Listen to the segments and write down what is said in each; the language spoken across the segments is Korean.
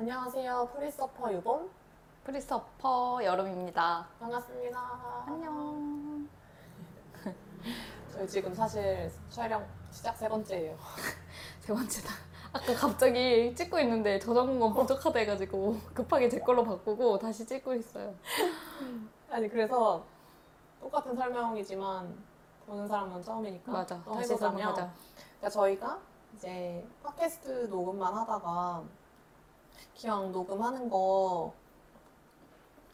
안녕하세요. 프리서퍼 유봄. 프리서퍼 여름입니다. 반갑습니다. 안녕. 저희 지금 사실 촬영 시작 세 번째예요. 세 번째다. 아까 갑자기 찍고 있는데 저장공간 부족하다 해가지고 급하게 제 걸로 바꾸고 다시 찍고 있어요. 아니 그래서 똑같은 설명이지만 보는 사람은 처음이니까 맞아. 또 다시 해보자면 설명하자. 그러니까 저희가 이제 팟캐스트 녹음만 하다가 기왕 녹음하는 거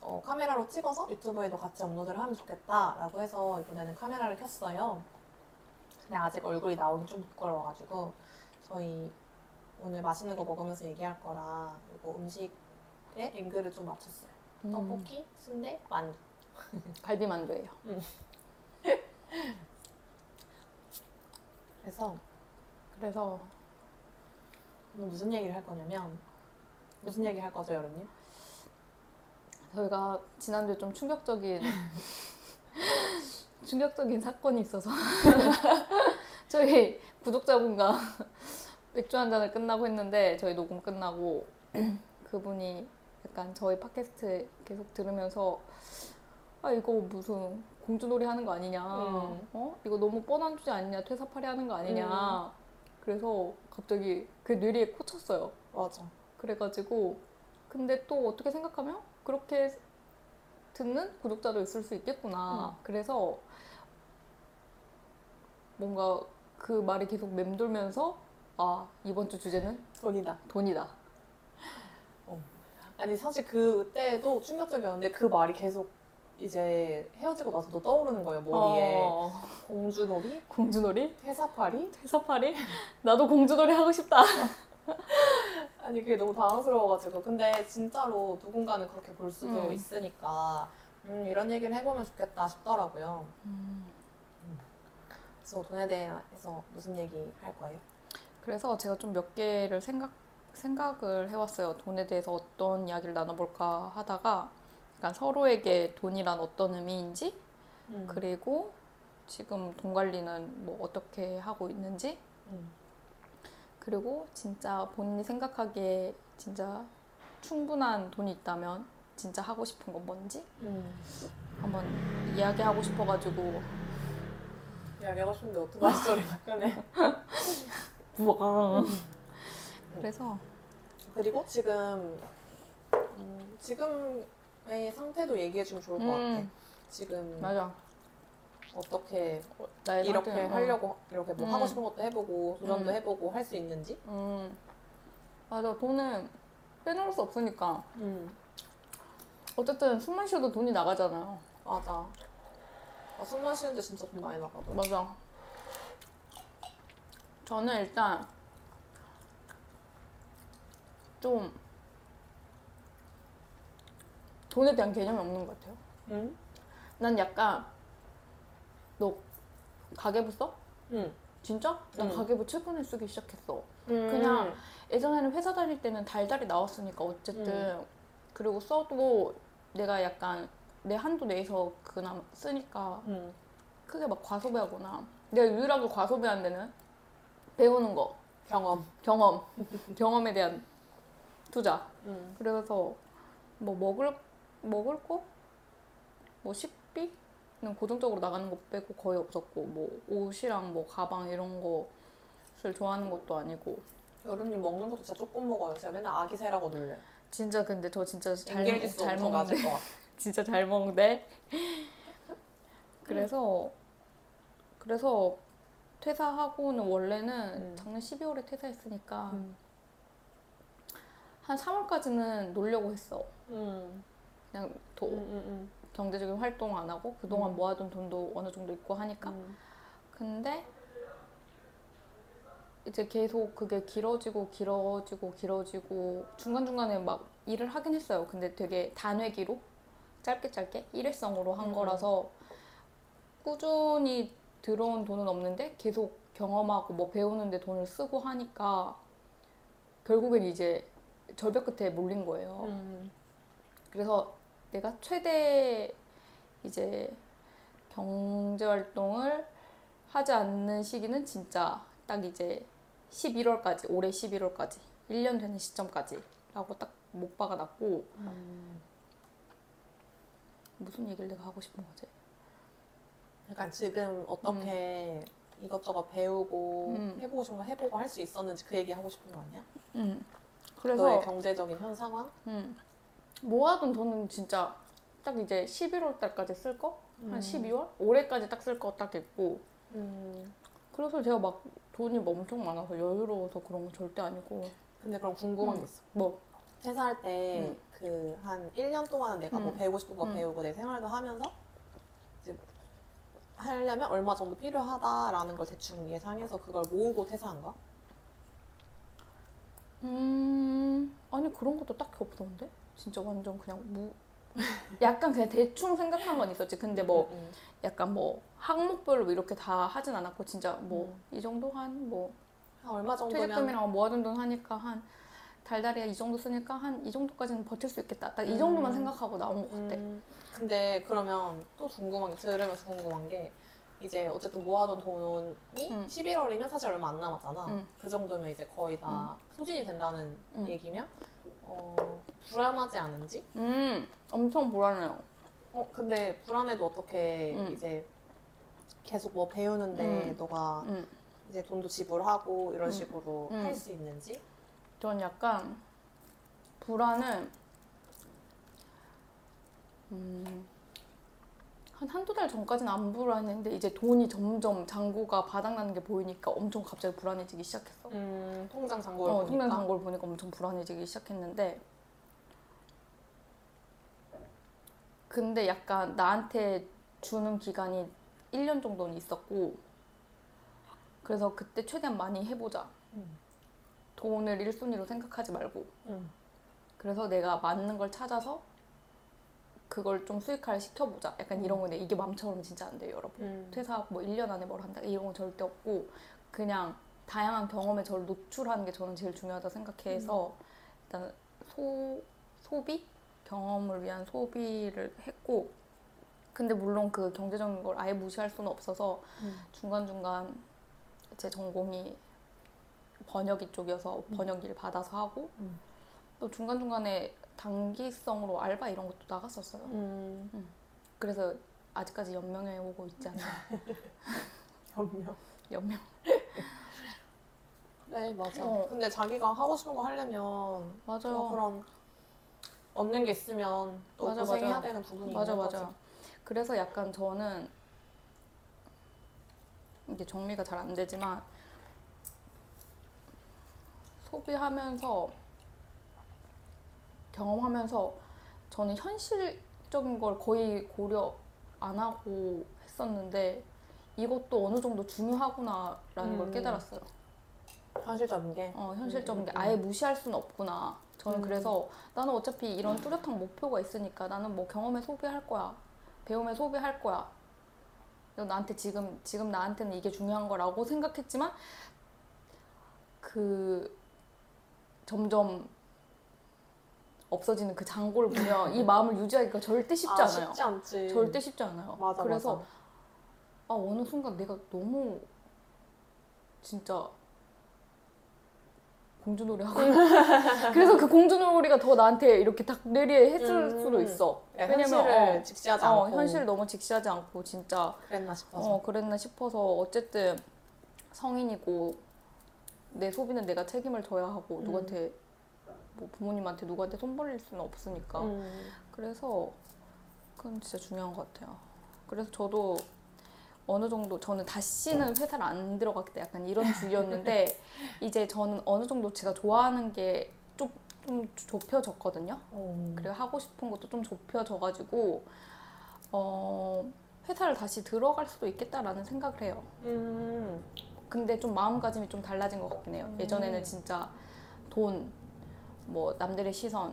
어, 카메라로 찍어서 유튜브에도 같이 업로드를 하면 좋겠다라고 해서 이번에는 카메라를 켰어요. 근데 아직 얼굴이 나오기 좀 부끄러워가지고 저희 오늘 맛있는 거 먹으면서 얘기할 거라 이거 음식에 앵글을 좀 맞췄어요. 음, 떡볶이, 순대, 만두. 갈비 만두예요. 그래서 그래서 오늘 무슨 얘기를 할 거냐면 무슨 얘기 할 거죠, 여러분님? 저희가 지난주에 좀 충격적인 충격적인 사건이 있어서 저희 구독자분과 맥주 한 잔을 끝나고 했는데 저희 녹음 끝나고 그분이 약간 저희 팟캐스트 계속 들으면서 아 이거 무슨 공주놀이 하는 거 아니냐 음. 어 이거 너무 뻔한 주제 아니냐 퇴사팔이 하는 거 아니냐 음. 그래서 갑자기 그 뇌리에 꽂혔어요 맞아. 그래가지고 근데 또 어떻게 생각하면 그렇게 듣는 구독자도 있을 수 있겠구나. 음. 그래서 뭔가 그 말이 계속 맴돌면서 아 이번 주 주제는 돈이다. 돈이다. 아니 사실 그때도 충격적이었는데 그 말이 계속 이제 헤어지고 나서도 떠오르는 거예요 머리에 어, 공주놀이, 공주놀이? 퇴사팔이 퇴사팔이? 나도 공주놀이 하고 싶다. 아니 그게 너무 당황스러워가지고 근데 진짜로 누군가는 그렇게 볼 수도 음. 있으니까 음, 이런 얘기를 해보면 좋겠다 싶더라고요 그래서 돈에 대해서 무슨 얘기 할 거예요? 그래서 제가 좀 몇 개를 생각 생각을 해왔어요. 돈에 대해서 어떤 이야기를 나눠볼까 하다가 약간 서로에게 돈이란 어떤 의미인지 음. 그리고 지금 돈 관리는 뭐 어떻게 하고 있는지 음. 그리고 진짜 본인이 생각하기에 진짜 충분한 돈이 있다면 진짜 하고 싶은 건 뭔지 음. 한번 이야기하고 싶어가지고. 이야기하고 싶은데 어떡하지 소리가 끄네 우와 그래서. 그리고 지금 음, 지금의 상태도 얘기해 주면 좋을 것 같아. 음, 지금 맞아 어떻게 나의 이렇게 상태는, 어. 하려고 이렇게 뭐 음. 하고 싶은 것도 해보고 도전도 음. 해보고 할 수 있는지. 음 맞아 돈은 빼놓을 수 없으니까 음 어쨌든 숨만 쉬어도 돈이 나가잖아요 맞아. 아, 숨만 쉬는데 진짜 돈 많이 나가더라. 맞아 저는 일단 좀 돈에 대한 개념이 없는 것 같아요 응? 난 약간 너 가계부 써? 응. 진짜? 난 응. 가계부 최근에 쓰기 시작했어. 음. 그냥 예전에는 회사 다닐 때는 달달이 나왔으니까 어쨌든 그리고 써도 내가 약간 내 한도 내에서 그나마 쓰니까 음. 크게 막 과소비하거나 내가 유일하게 과소비한 데는 배우는 거, 경험. 경험, 경험에 대한 투자. 음. 그래서 뭐 먹을 먹을 거, 뭐 식비는 고정적으로 나가는 거 빼고 거의 없었고 뭐 옷이랑 뭐 가방 이런 것을 좋아하는 것도 아니고 여름님 먹는 것도 진짜 조금 먹어요. 제가 맨날 아기 새라고 놀래. 진짜 근데 저 진짜 잘, 잘 엄청 먹는데 것 같아. 진짜 잘 먹는데 그래서 그래서 퇴사하고는 원래는 음. 작년 12월에 퇴사했으니까 음. 한 3월까지는 놀려고 했어. 음. 그냥 도, 음. 음. 경제적인 활동 안 하고 그동안 음. 모아둔 돈도 어느 정도 있고 하니까 음. 근데 이제 계속 그게 길어지고 길어지고 길어지고 중간중간에 막 일을 하긴 했어요. 근데 되게 단회기로 짧게 짧게 일회성으로 한 음. 거라서 꾸준히 들어온 돈은 없는데 계속 경험하고 뭐 배우는데 돈을 쓰고 하니까 결국엔 이제 절벽 끝에 몰린 거예요. 음. 그래서 내가 최대 이제 경제 활동을 하지 않는 시기는 진짜 딱 이제 11월까지, 올해 11월까지, 1년 되는 시점까지라고 라고 딱못 박아 놨고 음. 무슨 얘기를 내가 하고 싶은 거지? 약간 지금 어떻게 이것저것 배우고 음. 해보고 싶은 거 해보고 할 수 있었는지 그 얘기 하고 싶은 거 아니야? 음. 너의 그래서 경제적인 현 상황? 음. 모아둔 돈은 진짜 딱 이제 11월 달까지 쓸 거? 한 음. 12월? 올해까지 딱 쓸 거 딱 있고 음. 그래서 제가 막 돈이 뭐 엄청 많아서 여유로워서 그런 거 절대 아니고 근데 그럼 궁금한 음. 게 있어. 뭐 퇴사할 때그한 1년 동안 내가 뭐 음. 배우고 싶은 거 음. 배우고 내 생활도 하면서 이제 하려면 얼마 정도 필요하다라는 걸 대충 예상해서 그걸 모으고 퇴사한 거야? 음, 아니 그런 것도 딱히 없었는데? 진짜 완전 그냥 무 약간 그냥 대충 생각한 건 있었지. 근데 뭐 음, 약간 뭐 항목별로 이렇게 다 하진 않았고 진짜 뭐 이 정도 한뭐한 얼마 정도면 퇴직금이랑 모아둔 돈 하니까 한 달달이야 이 정도 쓰니까 한 이 정도까지는 버틸 수 있겠다. 딱이 음. 정도만 생각하고 나온 것 같아. 음, 근데 그러면 또 궁금한 게 들으면서 궁금한 게 이제 어쨌든 모아둔 돈이 음. 11월이면 사실 얼마 안 남았잖아. 음. 그 정도면 이제 거의 다 소진이 된다는 음. 얘기면 어, 불안하지 않은지? 음, 엄청 불안해요. 어 근데 불안해도 어떻게 음. 이제 계속 뭐 배우는데 음. 너가 음, 이제 돈도 지불하고 이런 음. 식으로 음. 할 수 있는지? 전 약간 불안은 음, 한 한두 달 전까지는 안 불안했는데 이제 돈이 점점 잔고가 바닥나는 게 보이니까 엄청 갑자기 불안해지기 시작했어. 음, 통장 잔고를 어, 보니까. 통장 잔고를 보니까 엄청 불안해지기 시작했는데 근데 약간 나한테 주는 기간이 1년 정도는 있었고 그래서 그때 최대한 많이 해보자. 음. 돈을 1순위로 생각하지 말고 음. 그래서 내가 맞는 걸 찾아서 그걸 좀 수익화를 시켜보자. 약간 이런 건데 이게 맘처럼 진짜 안 돼요, 여러분. 음. 퇴사 뭐 1년 안에 뭘 한다 이런 건 절대 없고 그냥 다양한 경험에 저를 노출하는 게 저는 제일 중요하다 생각해서 일단 소 소비 경험을 위한 소비를 했고 근데 물론 그 경제적인 걸 아예 무시할 수는 없어서 음. 중간중간 제 전공이 번역이 쪽이어서 번역 일 받아서 하고 음. 또 중간중간에 단기성으로 알바 이런 것도 나갔었어요. 음. 그래서 아직까지 연명해 오고 있지 않나. 현명. 연명. 네, 맞아. 어. 근데 자기가 하고 싶은 거 하려면 또 맞아요. 그런 얻는 게 있으면 또 맞아, 고생해야 맞아. 되는 부분이 맞아 있는 맞아. 거지. 그래서 약간 저는 이게 정리가 잘 안 되지만 소비하면서 경험하면서 저는 현실적인 걸 거의 고려 안 하고 했었는데 이것도 어느 정도 중요하구나라는 걸 음. 깨달았어요. 현실적인 게. 어, 현실적인 게 음, 음, 아예 무시할 수는 없구나. 저는 음. 그래서 나는 어차피 이런 뚜렷한 목표가 있으니까 나는 뭐 경험에 소비할 거야. 배움에 소비할 거야. 너 나한테 지금, 지금 나한테는 이게 중요한 거라고 생각했지만 그 점점 없어지는 그 잔고를 보면 이 마음을 유지하기가 절대 쉽지 아, 않아요. 쉽지 않지. 절대 쉽지 않아요. 맞아, 그래서 맞아. 아 어느 순간 내가 너무 진짜 공주놀이 하고 그래서 그 공주놀이가 더 나한테 이렇게 딱 내리에 했을 음. 수도 있어. 야, 왜냐면 현실을 어, 직시하지 어, 않고 현실 너무 직시하지 않고 진짜 그랬나 싶어서. 어 그랬나 싶어서 어쨌든 성인이고 내 소비는 내가 책임을 져야 하고 음. 누구한테 뭐 부모님한테 누구한테 손 벌릴 수는 없으니까 음. 그래서 그건 진짜 중요한 것 같아요. 그래서 저도 어느 정도 저는 다시는 회사를 안 들어가겠다 약간 이런 주의였는데 이제 저는 어느 정도 제가 좋아하는 게 좀 좀 좁혀졌거든요. 어. 그리고 하고 싶은 것도 좀 좁혀져가지고 어 회사를 다시 들어갈 수도 있겠다라는 생각을 해요. 음. 근데 좀 마음가짐이 좀 달라진 것 같긴 해요. 음. 예전에는 진짜 돈, 뭐 남들의 시선,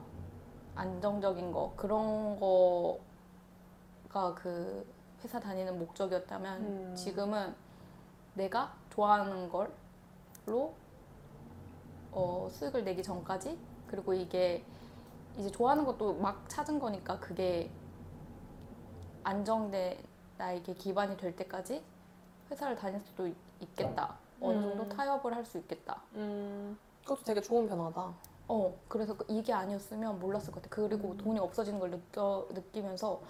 안정적인 거 그런 거가 그 회사 다니는 목적이었다면 음. 지금은 내가 좋아하는 걸로 어, 수익을 내기 전까지 그리고 이게 이제 좋아하는 것도 막 찾은 거니까 그게 안정된 나에게 기반이 될 때까지 회사를 다닐 수도 있, 겠다 어느 정도 음. 타협을 할 수 있겠다. 음. 그것도 되게 좋은 변화다. 어 그래서 그- 이게 아니었으면 몰랐을 것 같아. 그리고 음. 돈이 없어지는 걸 느껴 느끼면서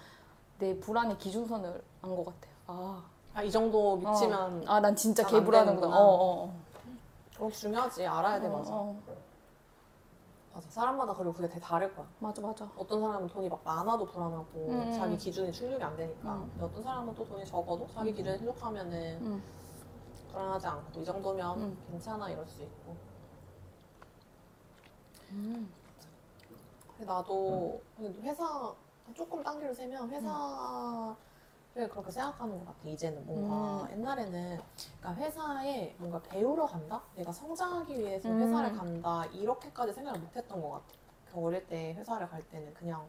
내 불안의 기준선을 안 것 같아. 아, 아, 이 정도 미치면 아 난 진짜 잘안. 되는구나. 어, 어, 어. 그거 중요하지. 알아야 돼, 맞아. 어, 어. 맞아. 사람마다 그리고 그게 되게 다를 거야. 맞아 맞아. 어떤 사람은 돈이 막 많아도 불안하고 음. 자기 기준이 충족이 안 되니까 음. 근데 어떤 사람은 또 돈이 적어도 자기 음. 기준에 충족하면은 응. 불안하지 않고 이 정도면 음. 괜찮아 이럴 수 있고 음. 근데 나도 근데 회사 조금 단계를 세면 회사를 그렇게 생각하는 것 같아 이제는 뭔가 음. 옛날에는 그러니까 회사에 뭔가 배우러 간다 내가 성장하기 위해서 음. 회사를 간다 이렇게까지 생각을 못했던 것 같아 그 어릴 때 회사를 갈 때는 그냥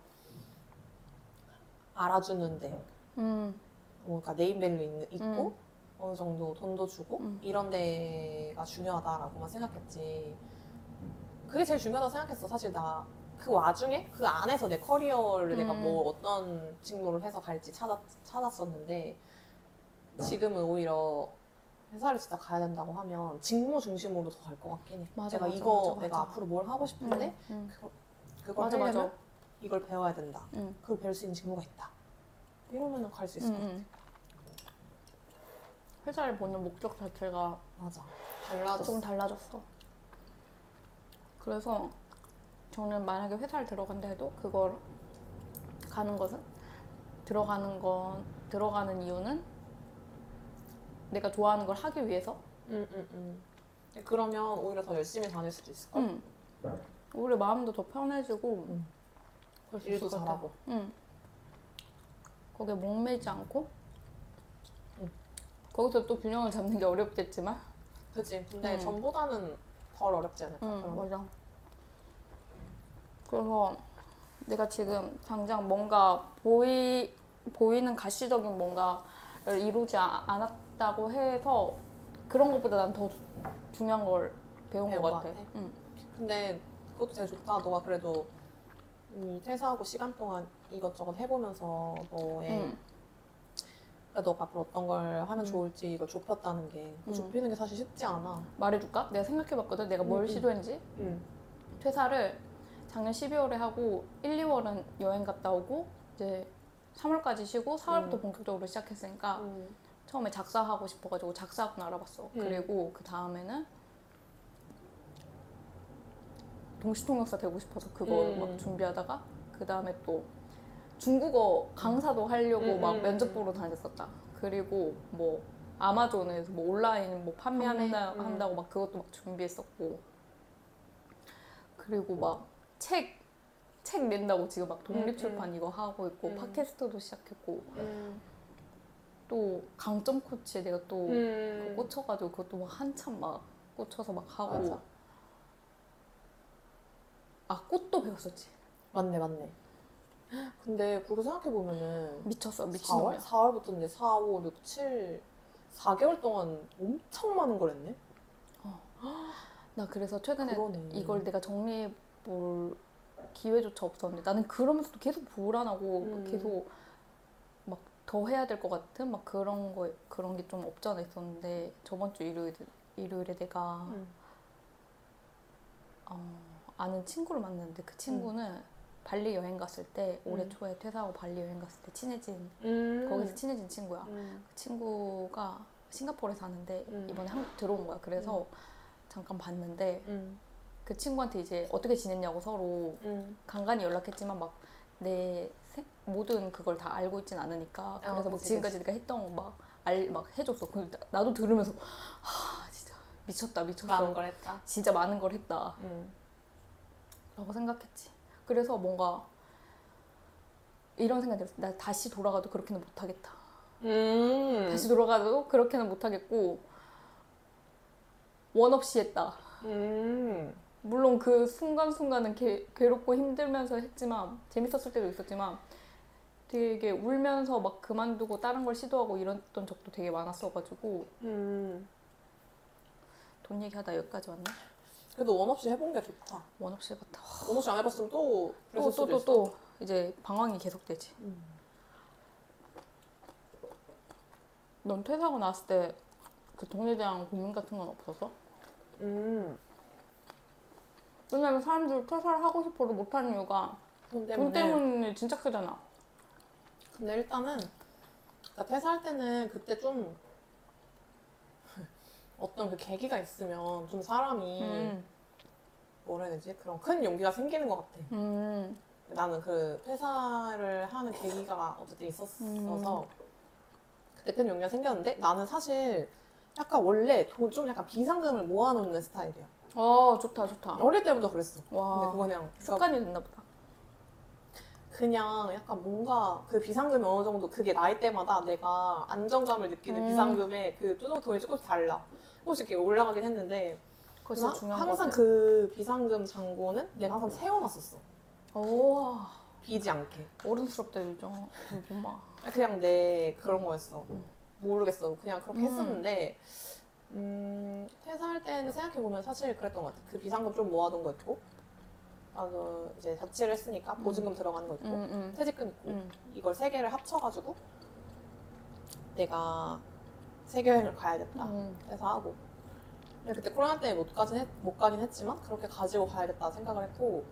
알아주는데 음. 뭔가 네임밸류 있- 있고 음. 어느 정도 돈도 주고 음. 이런 데가 중요하다라고만 생각했지. 그게 제일 중요하다고 생각했어. 사실 나 그 와중에 그 안에서 내 커리어를 내가 음. 뭐 어떤 직무를 해서 갈지 찾았, 찾았었는데 지금은 오히려 회사를 진짜 가야 된다고 하면 직무 중심으로 더 갈 것 같긴 해. 맞아, 내가 맞아, 이거 맞아, 내가 맞아. 앞으로 뭘 하고 싶은데 음. 그거, 그걸 맞아 하려면 맞아. 이걸 배워야 된다. 응. 그걸 배울 수 있는 직무가 있다. 이러면 갈 수 있을 응, 것 같아. 응. 회사를 보는 목적 자체가 맞아. 달라졌어. 좀 달라졌어. 그래서 저는 만약에 회사를 들어간다 해도 그걸 가는 것은 들어가는 건 들어가는 이유는 내가 좋아하는 걸 하기 위해서. 응, 응, 응. 그러면 오히려 더 열심히 다닐 수도 있을 것 응. 우리 마음도 더 편해지고 수 일도 같아. 잘하고. 응. 거기에 목매지 않고. 응. 거기서 또 균형을 잡는 게 어렵겠지만. 그치. 근데 응. 전보다는 덜 어렵지 않을까? 응, 그런 맞아. 그래서 내가 지금 당장 뭔가 보이, 보이는 가시적인 뭔가를 이루지 아- 않았다고 해서 그런 것보다 난 더 중요한 걸 배운 배운 것것 같아. 같아? 응. 근데 그것도 되게 좋다. 너가 그래도 음, 퇴사하고 시간 동안 이것저것 해보면서 너의 응. 그러니까 너가 앞으로 어떤 걸 하면 음. 좋을지 이걸 좁혔다는 게그 음. 좁히는 게 사실 쉽지 않아. 말해줄까? 내가 생각해봤거든. 내가 뭘 응, 응. 시도했는지. 응. 퇴사를 작년 12월에 하고 1, 2월은 여행 갔다 오고 이제 3월까지 쉬고 4월부터 음. 본격적으로 시작했으니까 응. 처음에 작사하고 싶어가지고 작사학원 알아봤어. 음. 그리고 그 다음에는 동시통역사 되고 싶어서 그거 음. 막 준비하다가 그 다음에 또 중국어 강사도 하려고 음, 막 음, 면접 음. 보러 다녔었다. 그리고 뭐 아마존에서 뭐 온라인 뭐 판매한다 판매, 음. 한다고 막 그것도 막 준비했었고 그리고 막 책 책 낸다고 지금 막 독립출판 이거 하고 있고 음. 팟캐스트도 시작했고 응. 또 강점 코치에 내가 또 응. 꽂혀가지고 그것도 막 한참 막 꽂혀서 막 하고 맞아. 아 꽃도 배웠었지 맞네, 맞네. 근데 그거 생각해보면은 미쳤어 4월? 미친놈이야 4월부터 이제 4, 5, 6, 7, 4개월 동안 엄청 많은 걸 했네? 나 그래서 최근에 그러네. 이걸 내가 정리 해볼 기회조차 없었는데 나는 그러면서도 계속 불안하고 음. 계속 막 더 해야 될 것 같은 막 그런 거 그런 게 좀 없지 않아 있었는데 저번 주 일요일 일요일에 내가 응. 어, 아는 친구를 만났는데 그 친구는 발리 여행 갔을 때 올해 음. 초에 퇴사하고 발리 여행 갔을 때 친해진 음. 거기서 친해진 친구야. 음. 그 친구가 싱가포르에 사는데 음. 이번에 한국 들어온 거야. 그래서 잠깐 봤는데 음. 그 친구한테 이제 어떻게 지냈냐고 서로 음. 간간히 연락했지만 막 내 모든 그걸 다 알고 있진 않으니까 그래서 막 그치, 지금까지 내가 했던 거막 알 막 해줬어. 그 나도 들으면서 하 진짜 미쳤다 미쳤어. 많은 걸 했다. 진짜 많은 걸 했다. 음. 라고 생각했지. 그래서 뭔가 이런 생각이 들었어. 나 다시 돌아가도 그렇게는 못하겠다. 음. 다시 돌아가도 그렇게는 못하겠고 원 없이 했다. 음. 물론 그 순간순간은 게, 괴롭고 힘들면서 했지만 재밌었을 때도 있었지만 되게 울면서 막 그만두고 다른 걸 시도하고 이랬던 적도 되게 많았어가지고 음. 돈 얘기하다 여기까지 왔네. 그래도 원 없이 해본 게 좋다. 원 없이 해봤다. 원 없이 안 해봤으면 또 또 또 또. 또 이제 방황이 계속되지. 음. 넌 퇴사하고 나왔을 때 그 돈에 대한 고민 같은 건 없었어? 음. 왜냐면 사람들 퇴사를 하고 싶어도 못하는 이유가 돈돈 때문에. 때문에 진짜 크잖아. 근데 일단은 나 퇴사할 때는 그때 좀 어떤 그 계기가 있으면 좀 사람이 음. 뭐라 해야 되지? 그런 큰 용기가 생기는 것 같아. 음. 나는 그 퇴사를 하는 계기가 어쨌든 있었어서 음. 그때 큰 용기가 생겼는데 나는 사실 약간 원래 돈 좀 약간 비상금을 모아놓는 스타일이야. 어 좋다 좋다. 어릴 때부터 그랬어. 근데 와 그거 그냥 습관이 됐나 보다. 그냥 약간 뭔가 그 비상금이 어느 정도 그게 나이 때마다 내가 안정감을 느끼는 음. 비상금의 그 조정 돈이 조금씩 달라. 조금씩 이렇게 올라가긴 했는데 그거 진짜 나 중요한 거 항상 같아. 그 비상금 잔고는 내가 항상 세워놨었어. 오 비지 않게. 어른스럽다 요정. 그냥 내 그런 거였어. 음. 모르겠어. 그냥 그렇게 음. 했었는데 음, 퇴사할 때는 생각해보면 사실 그랬던 것 같아. 그 비상금 좀 모아둔 거 있고 나도 이제 자취를 했으니까 보증금 들어가는 거 있고 음, 음. 퇴직금 있고 음. 이걸 세 개를 합쳐가지고 내가 세계 여행을 가야겠다. 음. 퇴사하고 근데 그때 코로나 때문에 못 가긴, 했, 못 가긴 했지만 그렇게 가지고 가야겠다 생각을 했고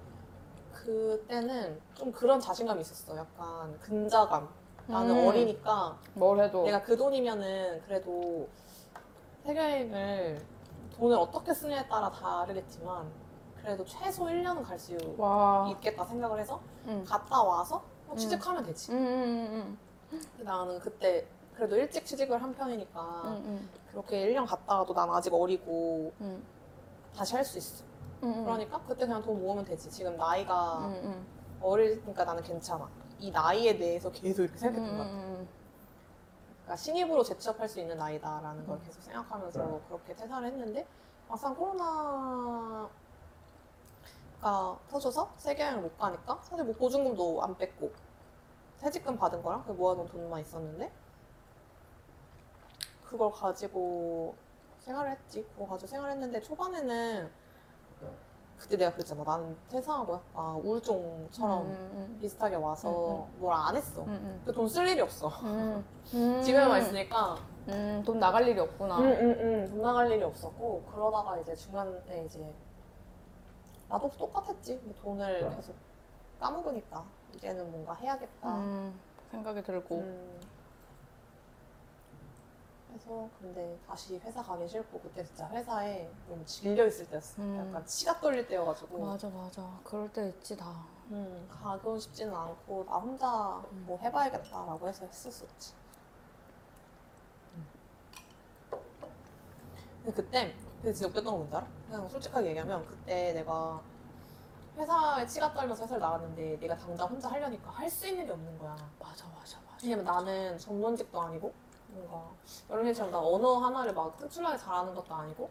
그때는 좀 그런 자신감이 있었어. 약간 근자감. 나는 음. 어리니까 뭘 해도. 내가 그 돈이면은 그래도 세계여행을 돈을 어떻게 쓰느냐에 따라 다르겠지만 그래도 최소 1년은 갈 수 와. 있겠다 생각을 해서 음. 갔다 와서 뭐 음. 취직하면 되지. 음, 음, 근데 나는 그때 그래도 일찍 취직을 한 편이니까 음, 음, 그렇게 1년 갔다가도 난 아직 어리고 음, 다시 할 수 있어. 음. 그러니까 그때 그냥 돈 모으면 되지. 지금 나이가 음, 음. 어리니까 나는 괜찮아. 이 나이에 대해서 계속 이렇게 음, 생각했던 것 같아. 음, 그러니까 신입으로 재취업할 수 있는 나이다라는 걸 음. 계속 생각하면서 그렇게 퇴사를 했는데 막상 코로나가 터져서 세계여행을 못 가니까 사실 뭐 보증금도 안 뺐고 퇴직금 받은 거랑 그 모아둔 돈만 있었는데 그걸 가지고 생활을 했지. 그거 가지고 생활했는데 초반에는 그때 내가 그랬잖아. 나는 퇴사하고 약간 우울증처럼 음, 비슷하게 와서 뭘 안 했어. 음, 음, 그돈쓸 일이 없어. 음, 음. 집에만 있으니까 음, 돈 나갈 일이 없구나. 응, 응, 응. 돈 나갈 일이 없었고, 그러다가 이제 중간에 이제, 나도 똑같았지. 뭐 돈을 계속 까먹으니까, 이제는 뭔가 해야겠다. 음, 생각이 들고. 음. 그래서, 근데 다시 회사 가기 싫고, 그때 진짜 회사에 좀 질려 있을 때였어. 음. 약간 치가 떨릴 때여가지고, 맞아, 맞아. 그럴 때 있지, 다. 음, 가고 싶지는 않고, 나 혼자 음. 뭐 해봐야겠다라고 해서 했었었지. 음. 근데 그때, 근데 진짜 웃겼던 건 뭔지 알아? 그냥 솔직하게 얘기하면, 그때 내가 회사에 치가 떨면서 회사를 나왔는데, 내가 당장 혼자 하려니까 할 수 있는 게 없는 거야. 맞아, 맞아, 맞아. 왜냐면 나는 전문직도 아니고, 뭔가, 여러분처럼 나 언어 하나를 막 특출나게 잘하는 것도 아니고,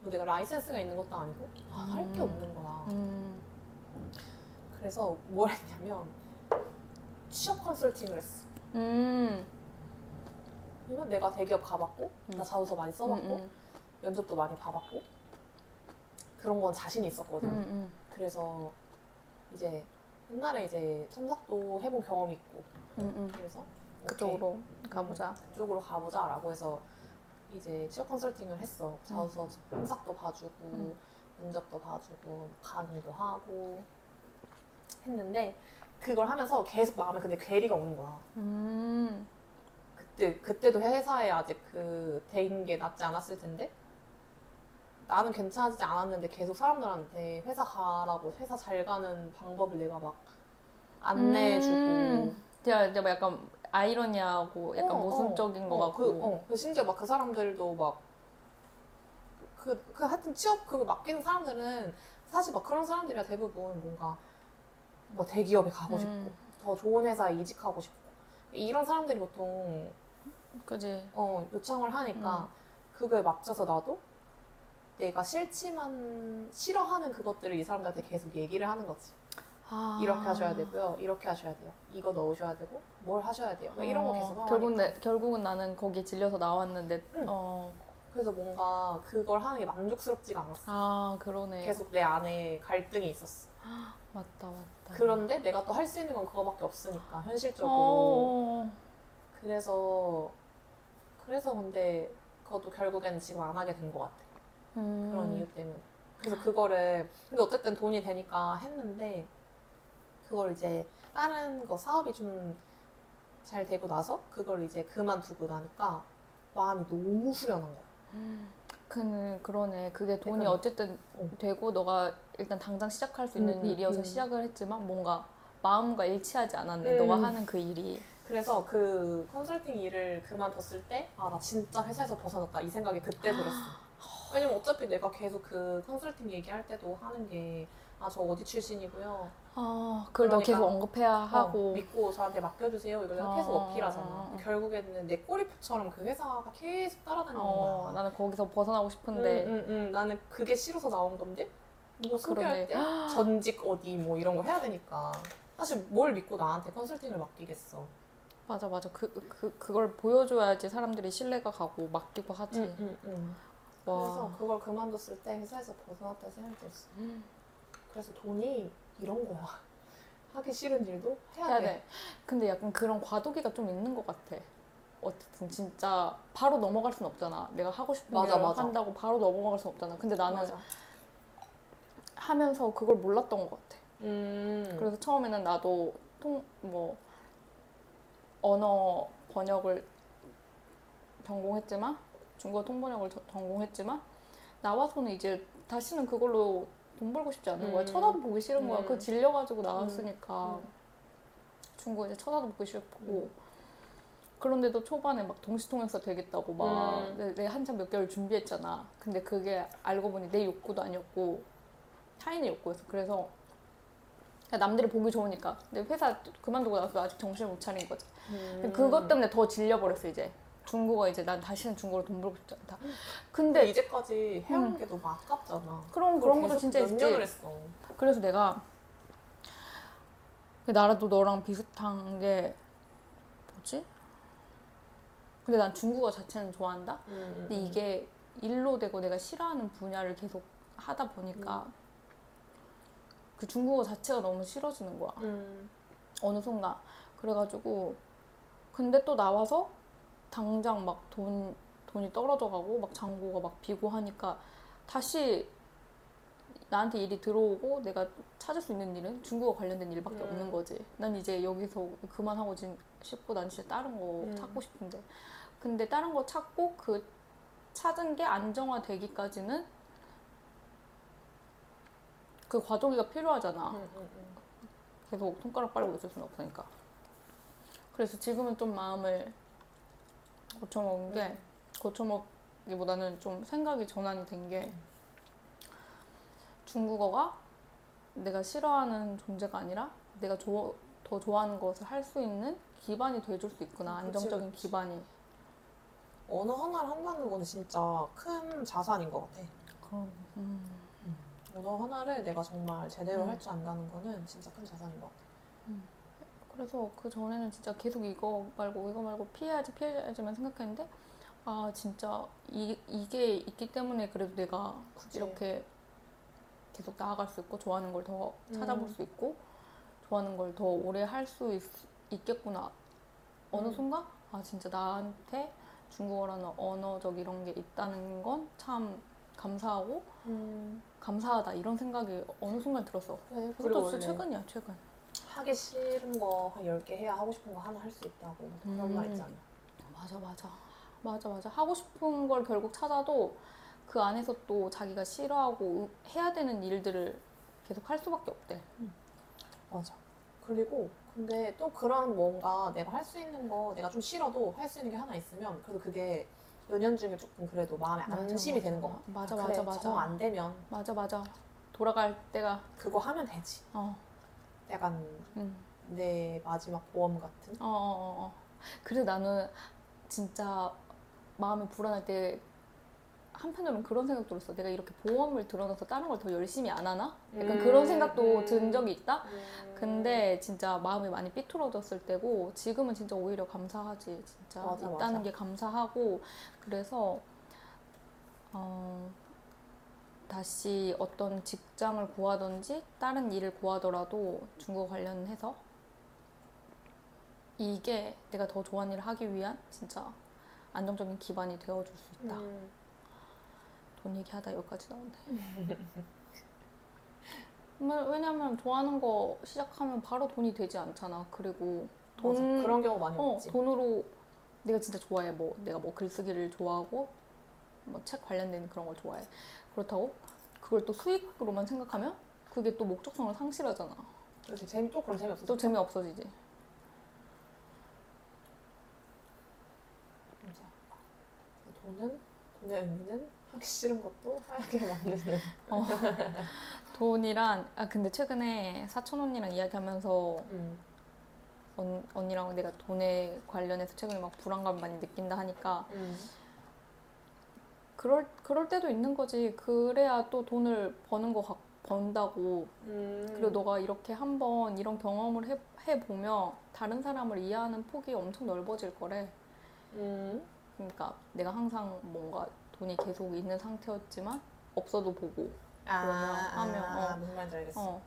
뭐 내가 라이센스가 있는 것도 아니고, 아, 할게 음. 없는 거야. 음, 그래서 뭘 했냐면 취업 컨설팅을 했어. 음, 왜냐면 내가 대기업 가봤고 음. 나 자소서 많이 써봤고 음, 면접도 많이 봐봤고 그런 건 자신이 있었거든. 음, 음, 그래서 이제 옛날에 이제 첨삭도 해본 경험이 있고 음, 음. 그래서 그쪽으로 가보자. 그쪽으로 가보자라고 해서 이제 취업 컨설팅을 했어. 자소서 첨삭도 봐주고 음. 면접도 봐주고 강의도 하고 했는데 그걸 하면서 계속 마음에 근데 괴리가 오는 거야. 음, 그때 그때도 회사에 아직 그 대인 게 낫지 않았을 텐데 나는 괜찮아지지 않았는데 계속 사람들한테 회사 가라고 회사 잘 가는 방법을 내가 막 안내해주고 음. 제가 이제 막 약간 아이러니하고 약간 어, 모순적인 어, 것 어, 같고. 그, 어, 그 심지어 막 그 사람들도 막 그, 그 하여튼 취업 그거 맡기는 사람들은 사실 막 그런 사람들이야 대부분 뭔가 뭐 대기업에 가고 싶고 음. 더 좋은 회사에 이직하고 싶고 이런 사람들이 보통 그지. 어, 요청을 하니까 음. 그거에 맞춰서 나도 내가 싫지만 싫어하는 그것들을 이 사람들한테 계속 얘기를 하는 거지. 아. 이렇게 하셔야 되고요. 이렇게 하셔야 돼요. 이거 넣으셔야 되고 뭘 하셔야 돼요. 뭐 이런 거 계속 어, 하니까. 결국 내, 결국은 나는 거기 질려서 나왔는데. 응. 어. 그래서 뭔가 그걸 하는 게 만족스럽지가 않았어. 아 그러네. 계속 내 안에 갈등이 있었어. 맞다 맞다. 그런데 내가 또 할 수 있는 건 그거밖에 없으니까 현실적으로. 어. 그래서 그래서 근데 그것도 결국에는 지금 안 하게 된 것 같아. 음. 그런 이유 때문에. 그래서 그거를 근데 어쨌든 돈이 되니까 했는데 그걸 이제 다른 거 사업이 좀 잘 되고 나서 그걸 이제 그만두고 나니까 마음이 너무 후련한 거야. 그 그러네. 그게 돈이 약간- 어쨌든 어. 되고 너가 일단 당장 시작할 수 있는 음, 음, 일이어서 음. 시작을 했지만 뭔가 마음과 일치하지 않았네. 음. 너가 하는 그 일이. 그래서 그 컨설팅 일을 그만뒀을 때, 아, 나 진짜 회사에서 벗어났다. 이 생각이 그때 들었어. 왜냐면 어차피 내가 계속 그 컨설팅 얘기할 때도 하는 게, 아, 저 어디 출신이고요. 아, 그걸 너 그러니까- 계속 언급해야 하고. 어, 믿고 저한테 맡겨주세요. 이걸 내가 계속 어, 어필하잖아. 어, 어. 결국에는 내 꼬리표처럼 그 회사가 계속 따라다니는 어, 거야. 나는 거기서 벗어나고 싶은데. 응, 응, 응. 나는 그게 싫어서 나온 건데, 뭐 소개할 그러네. 때 전직 어디 뭐 이런 거 해야 되니까. 사실 뭘 믿고 나한테 컨설팅을 맡기겠어. 맞아, 맞아. 그, 그, 그걸 보여줘야지 사람들이 신뢰가 가고 맡기고 하지. 응, 응, 응. 와. 그래서 그걸 그만뒀을 때 회사에서 벗어났다 생각이 들었어. 그래서 돈이 이런 거야. 하기 싫은 일도 해야, 해야 돼. 돼. 근데 약간 그런 과도기가 좀 있는 것 같아. 어쨌든 진짜 바로 넘어갈 순 없잖아. 내가 하고 싶은 맞아, 일을 맞아. 한다고 바로 넘어갈 순 없잖아. 근데 나는 맞아. 하면서 그걸 몰랐던 것 같아. 음. 그래서 처음에는 나도 통, 뭐, 언어 번역을 전공했지만, 중국어 통번역을 저- 전공했지만, 나와서는 이제 다시는 그걸로 돈 벌고 싶지 않은 거야. 음. 쳐다도 보기 싫은 거야. 음. 그거 질려가지고 나왔으니까. 음. 중국어 이제 쳐다도 보기 싫고. 그런데도 초반에 막 동시통역사 되겠다고 막, 음. 내, 내 한참 몇 개월 준비했잖아. 근데 그게 알고 보니 내 욕구도 아니었고, 타인의 욕구였어. 그래서 남들이 보기 좋으니까. 근데 회사 그만두고 나서 아직 정신을 못 차린 거지. 음. 그것 때문에 더 질려버렸어, 이제. 중국어 이제 난 다시는 중국어로 돈 벌고 싶지 않다. 근데 근데 이제까지 해온 게 너무 아깝잖아. 그런, 그런 계속 것도 진짜 몇 있지. 년을 했어. 그래서 내가 그 나라도 너랑 비슷한 게 뭐지? 근데 난 중국어 자체는 좋아한다? 음, 근데 이게 일로 되고 내가 싫어하는 분야를 계속 하다 보니까 그 중국어 자체가 너무 싫어지는 거야. 음. 어느 순간. 그래가지고, 근데 또 나와서 당장 막 돈, 돈이 떨어져 가고, 막 장고가 막 비고 하니까 다시 나한테 일이 들어오고 내가 찾을 수 있는 일은 중국어 관련된 일밖에 음. 없는 거지. 난 이제 여기서 그만하고 지- 싶고 난 진짜 다른 거 음. 찾고 싶은데. 근데 다른 거 찾고 그 찾은 게 안정화되기까지는 그 과도기가 필요하잖아. 음, 음, 음. 계속 손가락 빨고 있을 수는 없으니까. 그래서 지금은 좀 마음을 고쳐 먹은 게, 고쳐 먹기보다는 좀 생각이 전환이 된 게, 중국어가 내가 싫어하는 존재가 아니라 내가 조- 더 좋아하는 것을 할 수 있는 기반이 돼줄 수 있구나. 그치, 안정적인 그치. 기반이. 언어 하나를 한다는 거는 진짜 큰 자산인 것 같아. 그럼, 음. 언어 하나를 내가 정말 제대로 음. 할줄 안다는 거는 진짜 큰 자산인 것 같아. 그래서 그 전에는 진짜 계속 이거 말고 이거 말고 피해야지 피해야지만 생각했는데 아 진짜 이, 이게 있기 때문에 그래도 내가 그치. 이렇게 계속 나아갈 수 있고 좋아하는 걸 더 찾아볼 음. 수 있고 좋아하는 걸 더 오래 할 수 있겠구나 어느 음. 순간 아 진짜 나한테 중국어라는 언어적 이런 게 있다는 건 참 감사하고 감사하다 이런 생각이 어느 순간 들었어 그래, 그것도 진짜 최근이야 최근 하기 싫은 거 한 10개 해야 하고 싶은 거 하나 할 수 있다고 그런 음. 말 있잖아. 맞아 맞아 맞아 맞아 하고 싶은 걸 결국 찾아도 그 안에서 또 자기가 싫어하고 의- 해야 되는 일들을 계속 할 수밖에 없대 맞아. 그리고 근데 또 그런 뭔가 내가 할 수 있는 거 내가 좀 싫어도 할 수 있는 게 하나 있으면 그래도 그게 몇년 중에 조금 그래도 마음에 맞아, 안심이 맞아. 되는 거 같아. 맞아, 아, 맞아, 그래, 맞아. 저거 안 되면 맞아 맞아 돌아갈 때가 그거 하면 되지. 어, 약간 음. 내 마지막 보험 같은. 어, 어, 어, 어. 그래서 나는 진짜 마음이 불안할 때 한편으로는 그런 생각 들었어 내가 이렇게 보험을 들어놔서 다른 걸 더 열심히 안 하나? 약간 음, 그런 생각도 음. 든 적이 있다? 음. 근데 진짜 마음이 많이 삐뚤어졌을 때고 지금은 진짜 오히려 감사하지 진짜 맞아, 있다는 맞아. 게 감사하고 그래서 어, 다시 어떤 직장을 구하든지 다른 일을 구하더라도 중국어 관련해서 이게 내가 더 좋아하는 일을 하기 위한 진짜 안정적인 기반이 되어줄 수 있다 음. 돈 얘기하다 여기까지 나온대. 왜- 왜냐면 좋아하는 거 시작하면 바로 돈이 되지 않잖아. 그리고 돈 맞아. 그런 경우 많이 어, 없지. 돈으로 내가 진짜 좋아해. 뭐 내가 뭐 글쓰기를 좋아하고 뭐 책 관련된 그런 걸 좋아해. 그렇다고 그걸 또 수익으로만 생각하면 그게 또 목적성을 상실하잖아. 그래서 재미 또 그럼 재미없어. 또 재미 없어지지. 돈은 돈의 의미는 하기 싫은 것도 하게 만드는. 돈이란 아 근데 최근에 사촌 언니랑 이야기하면서 음. 언, 언니랑 내가 돈에 관련해서 최근에 막 불안감을 많이 느낀다 하니까 음. 그럴 그럴 때도 있는 거지. 그래야 또 돈을 버는 거 같- 번다고. 음. 그리고 너가 이렇게 한번 이런 경험을 해, 해 보면 다른 사람을 이해하는 폭이 엄청 넓어질 거래. 음. 그러니까 내가 항상 뭔가 돈이 계속 있는 상태였지만 없어도 보고 아, 그러면 하면, 아, 어. 무슨 말인지 알겠어. 어,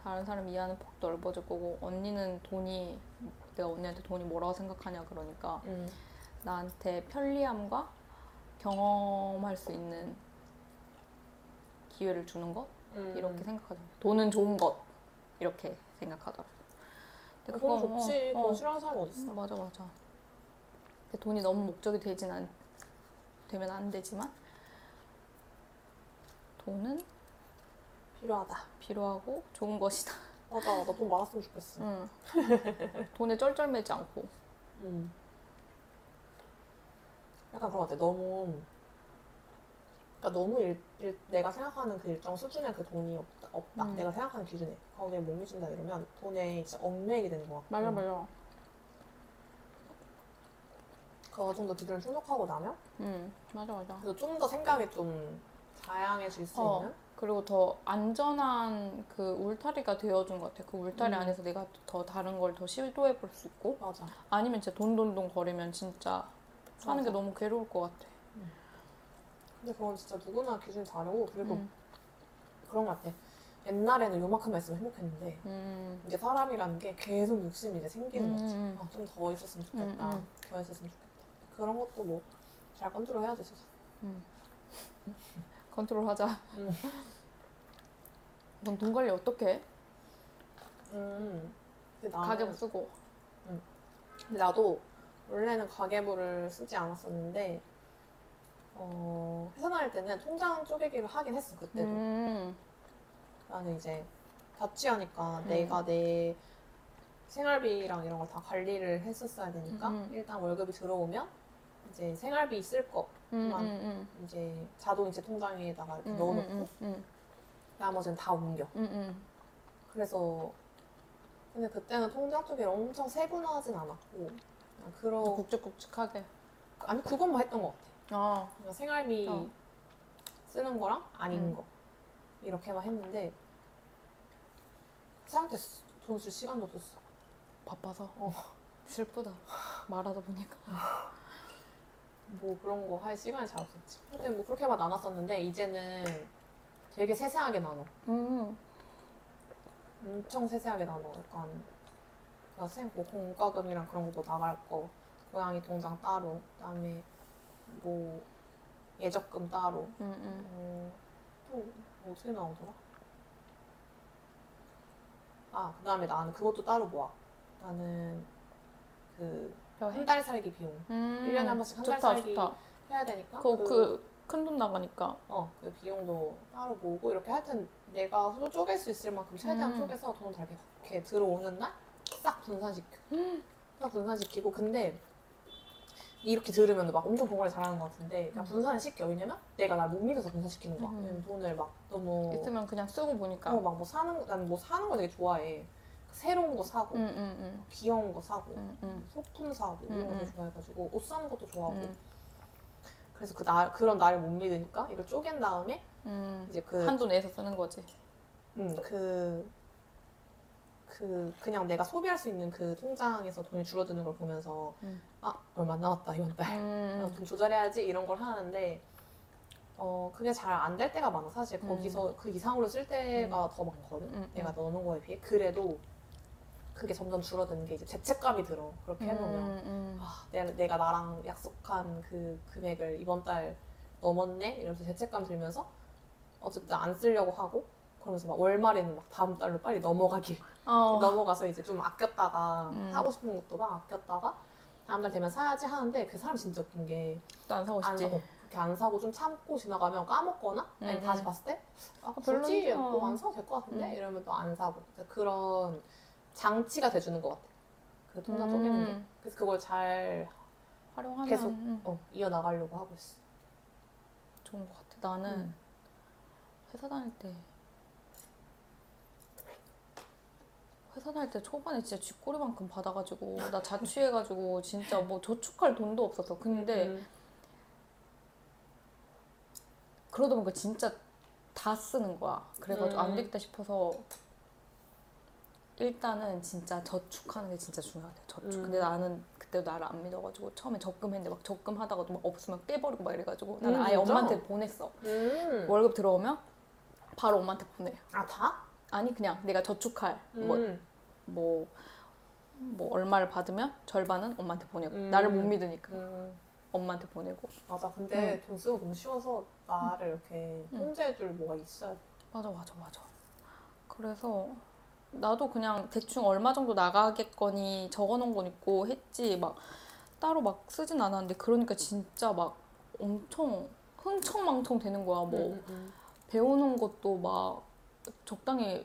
다른 사람 이해하는 폭도 넓어질 거고 언니는 돈이 내가 언니한테 돈이 뭐라고 생각하냐 그러니까 음. 나한테 편리함과 경험할 수 있는 기회를 주는 것 음. 이렇게 생각하더라고. 돈은 좋은 것 이렇게 생각하더라고. 근데 좋지. 어, 돈 어, 싫어하는 사람 어디 있어? 맞아 맞아. 근데 돈이 너무 목적이 되진 않 되면 안 되지만 돈은 필요하다. 필요하고 좋은 것이다. 맞아. 나돈 많았으면 좋겠어. 응. 돈에 쩔쩔매지 않고. 음. 약간 그런 것 같아. 너무 그러니까 너무 일, 일- 내가 생각하는 그 일정 수준의 그 돈이 없다. 없다. 음. 내가 생각하는 기준에 거기에 못 미친다 이러면 돈에 진짜 얽매이게 되는 것 같고. 맞아 맞아. 그 정도 기준을 충족하고 나면 응 맞아 맞아. 그래서 좀 더 생각이 좀 다양해질 수 어. 있는. 그리고 더 안전한 그 울타리가 되어준 것 같아. 그 울타리 음. 안에서 내가 더 다른 걸 더 시도해 볼 수 있고 맞아. 아니면 진짜 돈돈돈 거리면 진짜 사는 게. 너무 괴로울 것 같아. 근데 그건 진짜 누구나 기준이 다르고 그리고 음. 그런 것 같아. 옛날에는 요만큼만 있으면 행복했는데 음. 이제 사람이라는 게 계속 욕심이 이제 생기는 거지. 음. 아, 좀 더 있었으면 좋겠다. 음, 음. 더 있었으면 좋겠다. 그런 것도 뭐 잘 컨트롤 해야 되죠. 컨트롤 하자. 음. 넌 돈 관리 어떻게 해? 음. 근데 나는, 가계부 쓰고. 근데 나도 원래는 가계부를 쓰지 않았었는데 어, 회사 다닐 때는 통장 쪼개기를 하긴 했어 그때도. 음. 나는 이제 자취하니까 음. 내가 내 생활비랑 이런 걸 다 관리를 했었어야 되니까 음. 일단 월급이 들어오면 이제 생활비 쓸거 음, 그만. 음, 이제 자동 이체 통장에다가 이렇게 음. 넣어놓고 음, 음, 나머지는 다 옮겨. 음, 음. 그래서 근데 그때는 통장 쪽이 엄청 세분화하진 않았고 그냥 그러 굵직굵직하게. 아니 그것만 했던 것 같아. 아. 그냥 생활비 어. 쓰는 거랑 아닌 음. 거 이렇게만 했는데 사람 때돈쓸 시간도 없었어. 바빠서. 어. 슬프다. 말하다 보니까. 뭐 그런 거 할 시간이 잘 없었지. 근데 뭐 그렇게만 나눴었는데 이제는 되게 세세하게 나눠. 음. 엄청 세세하게 나눠. 약간 그러니까 생- 뭐 공과금이랑 그런 것도 나갈 거, 고양이 통장 따로, 그다음에 뭐 예적금 따로. 음, 음. 어, 또뭐 어떻게 나오더라? 아, 그다음에 나는 그것도 따로 모아. 나는 그한 여행? 달 살기 비용 음. 1년에 한 번씩 한 달 좋다, 살기 좋다. 해야 되니까 그거 그큰 돈 나가니까. 어, 그 비용도 따로 모으고 이렇게 하여튼 내가 소 쪼갤 수 있을 만큼 최대한 음. 쪼개서 돈을 다 이렇게 들어오는 날 싹 분산시켜. 싹 분산시키고 근데 이렇게 들으면 막 엄청 공부를 잘하는 것 같은데 그냥 음. 분산을 시켜. 왜냐면 내가 날못 믿어서 분산시키는 거야. 음. 왜냐면 돈을 막 너무 있으면 그냥 쓰고 보니까. 어, 막 뭐 사는 거, 나는 뭐 사는 거 되게 좋아해. 새로운 거 사고, 음, 음, 음. 귀여운 거 사고, 음, 음. 소품 사고, 음, 이런 거 음. 좋아해가지고, 옷 사는 것도 좋아하고. 음. 그래서 그 날, 그런 나를 못 믿으니까, 이걸 쪼갠 다음에, 음. 이제 그, 한도 내서 쓰는 거지. 음, 그, 그, 그냥 내가 소비할 수 있는 그 통장에서 돈이 줄어드는 걸 보면서, 음. 아, 얼마 안 남았다, 이번 달. 어, 음. 돈 조절해야지, 이런 걸 하는데, 어, 그게 잘 안 될 때가 많아. 사실 음. 거기서 그 이상으로 쓸 때가 더 많거든. 음, 내가 음. 넣는 거에 비해. 그래도 그게 점점 줄어드는 게 이제 죄책감이 들어. 그렇게 해놓으면. 음, 음. 아, 내가, 내가 나랑 약속한 그 금액을 이번 달 넘었네 이러면서 죄책감 들면서 어쨌든 안 쓰려고 하고 그러면서 막 월말에는 막 다음 달로 빨리 넘어가길 어. 넘어가서 이제 좀 아꼈다가 음. 사고 싶은 것도 막 아꼈다가 다음 달 되면 사야지 하는데 그 사람 진짜 웃긴 게 또안 사고 안 싶지. 사고 그렇게 안 사고 좀 참고 지나가면 까먹거나 아니 음, 다시 음. 봤을 때 아, 굳이 어. 뭐안 사도 될 것 같은데 음. 이러면 또 안 사고 그런 장치가 돼주는 것 같아 그 통장 쪼개는 게 음, 그래서 그걸 잘 활용하면 계속. 음, 어, 이어나가려고 하고 있어 좋은 것 같아. 나는 음. 회사 다닐 때 회사 다닐 때 초반에 진짜 쥐꼬리만큼 받아가지고 나 자취해가지고 진짜 뭐 저축할 돈도 없었어. 근데 음. 그러다 보니까 진짜 다 쓰는 거야. 그래가지고 음. 안 되겠다 싶어서 일단은 진짜 저축하는 게 진짜 중요하대. 저축. 음. 근데 나는 그때 나를 안 믿어가지고 처음에 적금했는데 막 적금하다가도 막 없으면 깨버리고 막 이래가지고 나는 음, 아예 진짜? 엄마한테 보냈어. 음. 월급 들어오면 바로 엄마한테 보내. 아 다? 아니 그냥 내가 저축할 뭐, 음. 뭐, 뭐 얼마를 받으면 절반은 엄마한테 보내고 음. 나를 못 믿으니까 음. 엄마한테 보내고 맞아 근데 돈 쓰고 너무 쉬워서 나를 이렇게 음. 통제해줄 뭐가 있어야 돼 맞아 맞아 맞아 그래서 나도 그냥 대충 얼마 정도 나가겠거니 적어놓은 건 있고 했지 막 따로 막 쓰진 않았는데 그러니까 진짜 막 엄청 흥청망청 되는 거야 뭐 음, 음, 배우는 것도 막 적당히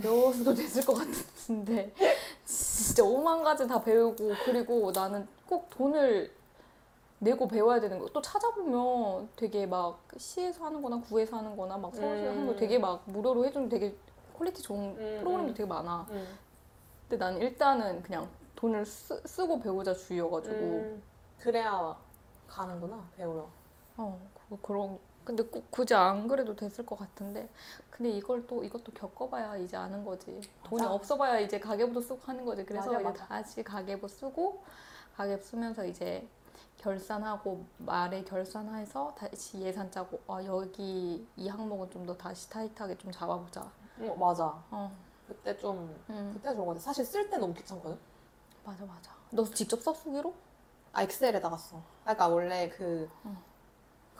배웠어도 됐을 것 같은데 진짜 오만 가지 다 배우고 그리고 나는 꼭 돈을 내고 배워야 되는 거. 또 찾아보면 되게 막 시에서 하는 거나 구에서 하는 거나 막 서울시에서 하는 거 음. 되게 막 무료로 해주는 되게 퀄리티 좋은 음, 프로그램도 음. 되게 많아. 음. 근데 나는 일단은 그냥 돈을 쓰, 쓰고 배우자 주의여가지고 음. 그래야 가는구나 배우러 어, 그- 그런, 근데 꼭 굳이 안 그래도 됐을 것 같은데. 근데 이걸 또, 이것도 겪어봐야 이제 아는 거지. 돈이 맞아. 없어봐야 이제 가계부도 쓰고 하는 거지. 그래서 맞아, 이제 맞아. 다시 가계부 쓰고, 가계부 쓰면서 이제 결산하고, 말에 결산해서 다시 예산 짜고, 아, 여기 이 항목은 좀 더 다시 타이트하게 좀 잡아보자. 어 맞아 어, 그때 좀 응, 그때 좋은 거 같아 사실 쓸 때 너무 귀찮거든 맞아, 맞아. 너 직접 써, 쓰기로? 아 엑셀에다가 써 그러니까 원래 그 어.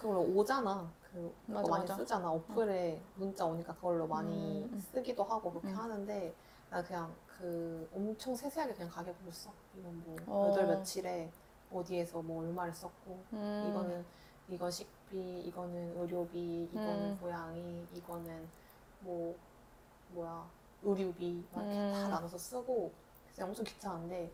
그걸로 오잖아 그 맞아, 많이 맞아. 쓰잖아 어플에 문자 오니까 그걸로 많이 음, 음. 쓰기도 하고 그렇게 음. 하는데 나 그냥 그 엄청 세세하게 그냥 가계부를 써 이건 뭐 어. 몇월 며칠에 어디에서 뭐 얼마를 썼고 음, 이거는 이건 식비, 이거는 의료비, 이거는 음. 고양이, 이거는 뭐 뭐야 의류비 막 이렇게 음. 다 나눠서 쓰고 그래서 엄청 귀찮은데